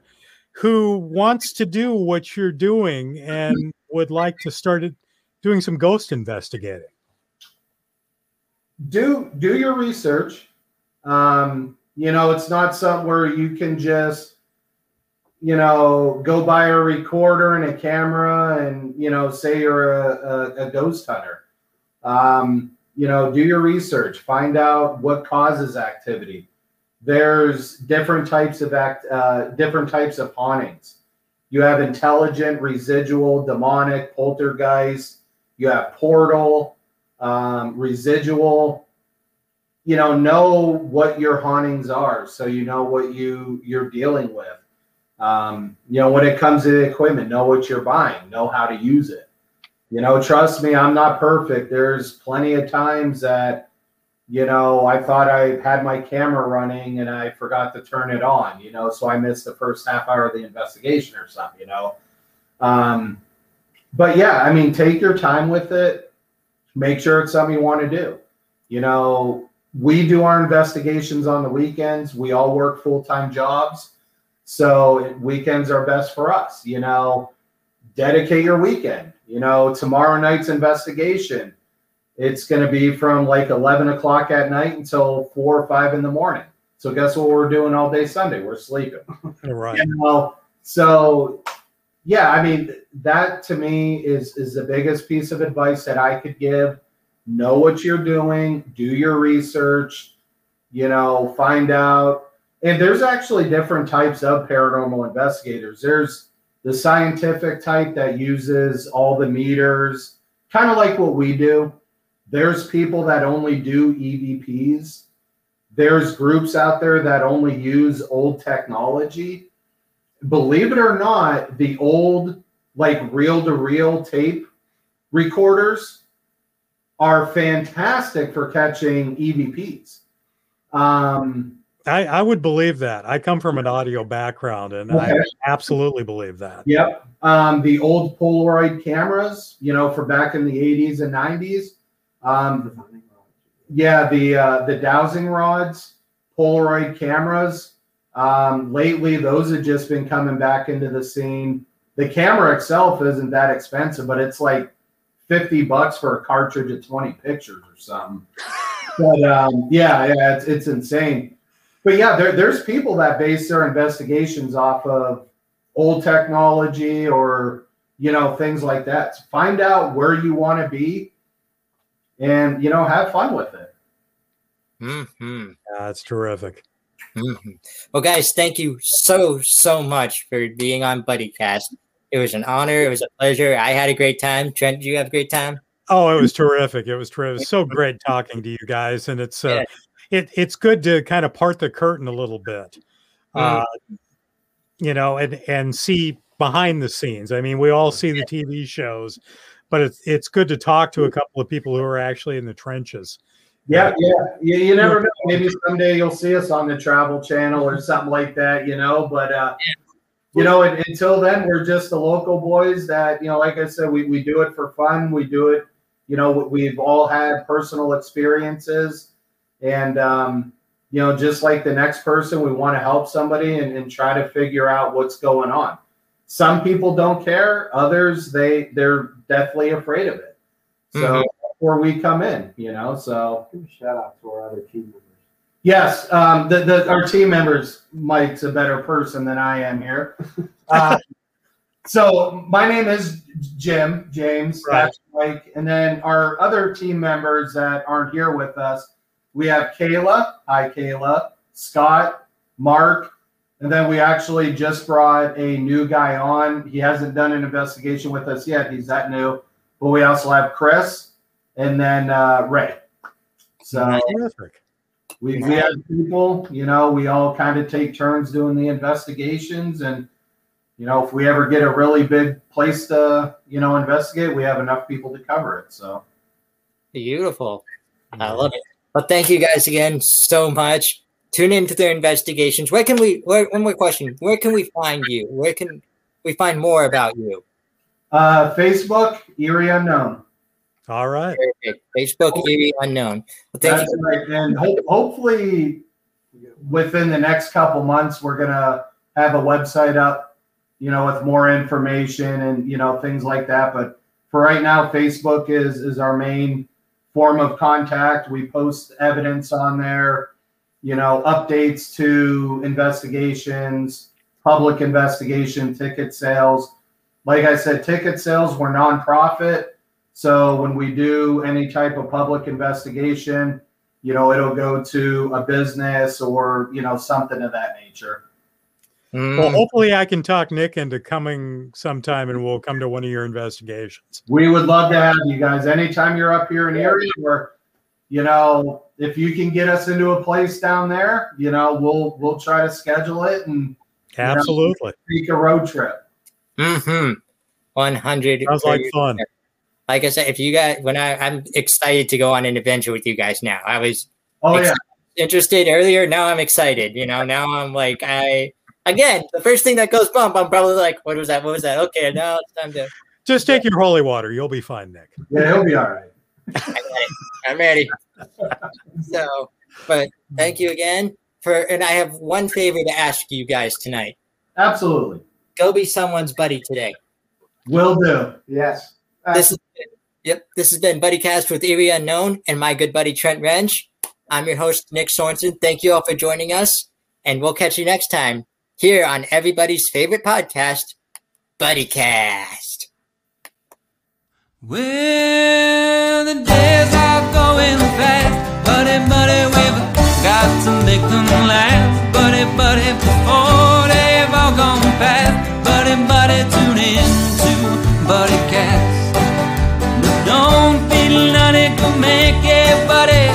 who wants to do what you're doing and would like to start it- doing some ghost investigating? do do your research. Um, you know, it's not something where you can just, you know, go buy a recorder and a camera and you know say you're a, a, a ghost hunter. Um, you know, do your research. Find out what causes activity. There's different types of act, uh, different types of hauntings. You have intelligent, residual, demonic, poltergeist. You have portal um, residual. You know know what your hauntings are so you know what you you're dealing with. Um, you know when it comes to the equipment know what you're buying know how to use it. You know trust me i'm not perfect. There's plenty of times that you know i thought i had my camera running and i forgot to turn it on you know so i missed the first half hour of the investigation or something you know? Um, but yeah i mean take your time with it make sure it's something you want to do. You know, we do our investigations on the weekends. We all work full time jobs. So weekends are best for us. You know, dedicate your weekend. You know, tomorrow night's investigation, it's going to be from like 11 o'clock at night until four or five in the morning. So guess what we're doing all day Sunday? We're sleeping. Right. *laughs* You know, so yeah, I mean that to me is is the biggest piece of advice that I could give. Know what you're doing, do your research, you know, find out. And there's actually different types of paranormal investigators. There's the scientific type that uses all the meters, kind of like what we do. There's people that only do EVPs. There's groups out there that only use old technology believe it or not, the old like reel to reel tape recorders are fantastic for catching EVPs. Um, I, I would believe that. I come from an audio background and I absolutely believe that. yep. Um, the old Polaroid cameras, you know, for back in the 80s and 90s. Um, yeah, the uh, the dowsing rods, Polaroid cameras. Um, lately, those have just been coming back into the scene. The camera itself isn't that expensive, but it's like fifty bucks for a cartridge of twenty pictures or something. *laughs* But um, yeah, yeah, it's it's insane. But yeah, there, there's people that base their investigations off of old technology or you know things like that. So find out where you want to be, and you know have fun with it. hmm That's terrific. Hmm Well, guys, thank you so, so much for being on Buddy Cast. It was an honor. It was a pleasure. I had a great time. Trent, did you have a great time? Oh, it was terrific. It was terrific. So great talking to you guys. And it's uh, it it's good to kind of part the curtain a little bit. Uh, you know, and and see behind the scenes. I mean, we all see the TV shows, but it's it's good to talk to a couple of people who are actually in the trenches. Yeah, yeah. You, you never know. Maybe someday you'll see us on the Travel Channel or something like that, you know. But uh, you know, and, until then, we're just the local boys that you know. Like I said, we we do it for fun. We do it, you know, we've all had personal experiences, and um, you know, just like the next person, we want to help somebody and, and try to figure out what's going on. Some people don't care; others they they're deathly afraid of it. So Mhm. Before we come in, you know, so shout out to our other team members. Yes, um, the, the, our team members, Mike's a better person than I am here. *laughs* Uh, so my name is Jim James. Right. That's Mike, and then our other team members that aren't here with us, we have Kayla. Hi, Kayla. Scott, Mark, and then we actually just brought a new guy on. He hasn't done an investigation with us yet. He's that new. But we also have Chris, and then uh, Ray. So. Terrific. We, we have people, you know, we all kind of take turns doing the investigations. And, you know, if we ever get a really big place to, you know, investigate, we have enough people to cover it. So, Beautiful. I love it. Well, thank you guys again so much. Tune into their investigations. Where can we? Where, one more question. Where can we find you? Where can we find more about you? uh, Facebook, Erie Unknown. All right. Perfect. Facebook Erie Unknown. Well, thank That's you. right. And ho- hopefully within the next couple months, we're going to have a website up, you know, with more information and, you know, things like that. But for right now, Facebook is, is our main form of contact. We post evidence on there, you know, updates to investigations, public investigation, ticket sales. Like I said, ticket sales, we're nonprofit. So when we do any type of public investigation, you know, it'll go to a business or, you know, something of that nature. Mm, Well, hopefully I can talk Nick into coming sometime and we'll come to one of your investigations. We would love to have you guys anytime you're up here in Erie or, you know, if you can get us into a place down there, you know, we'll we'll try to schedule it and Absolutely. take a road trip. mm-hmm. One hundred. Sounds like fun. Like I said, if you guys, when I, I'm excited to go on an adventure with you guys now. I was Oh yeah. interested earlier. Now I'm excited. You know, now I'm like, I again, the first thing that goes bump, I'm probably like, what was that? What was that? Okay, now it's time to. Just take your holy water. You'll be fine, Nick. Yeah, he'll be all right. I'm ready. *laughs* so, but thank you again for, and I have one favor to ask you guys tonight. Absolutely. Go be someone's buddy today. Will do. Yes. Uh, This is yep. This has been Buddy Cast with Erie Unknown and my good buddy Trent Wrench. I'm your host Nick Sorensen. Thank you all for joining us, and we'll catch you next time here on everybody's favorite podcast, Buddy Cast. Well, the days are going fast, buddy, buddy, we've got to make them last, buddy, buddy, before they've all gone past, buddy, buddy, tune in to Buddy Cast. But don't be nutty, go make it, buddy,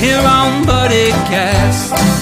here on Buddy Cast.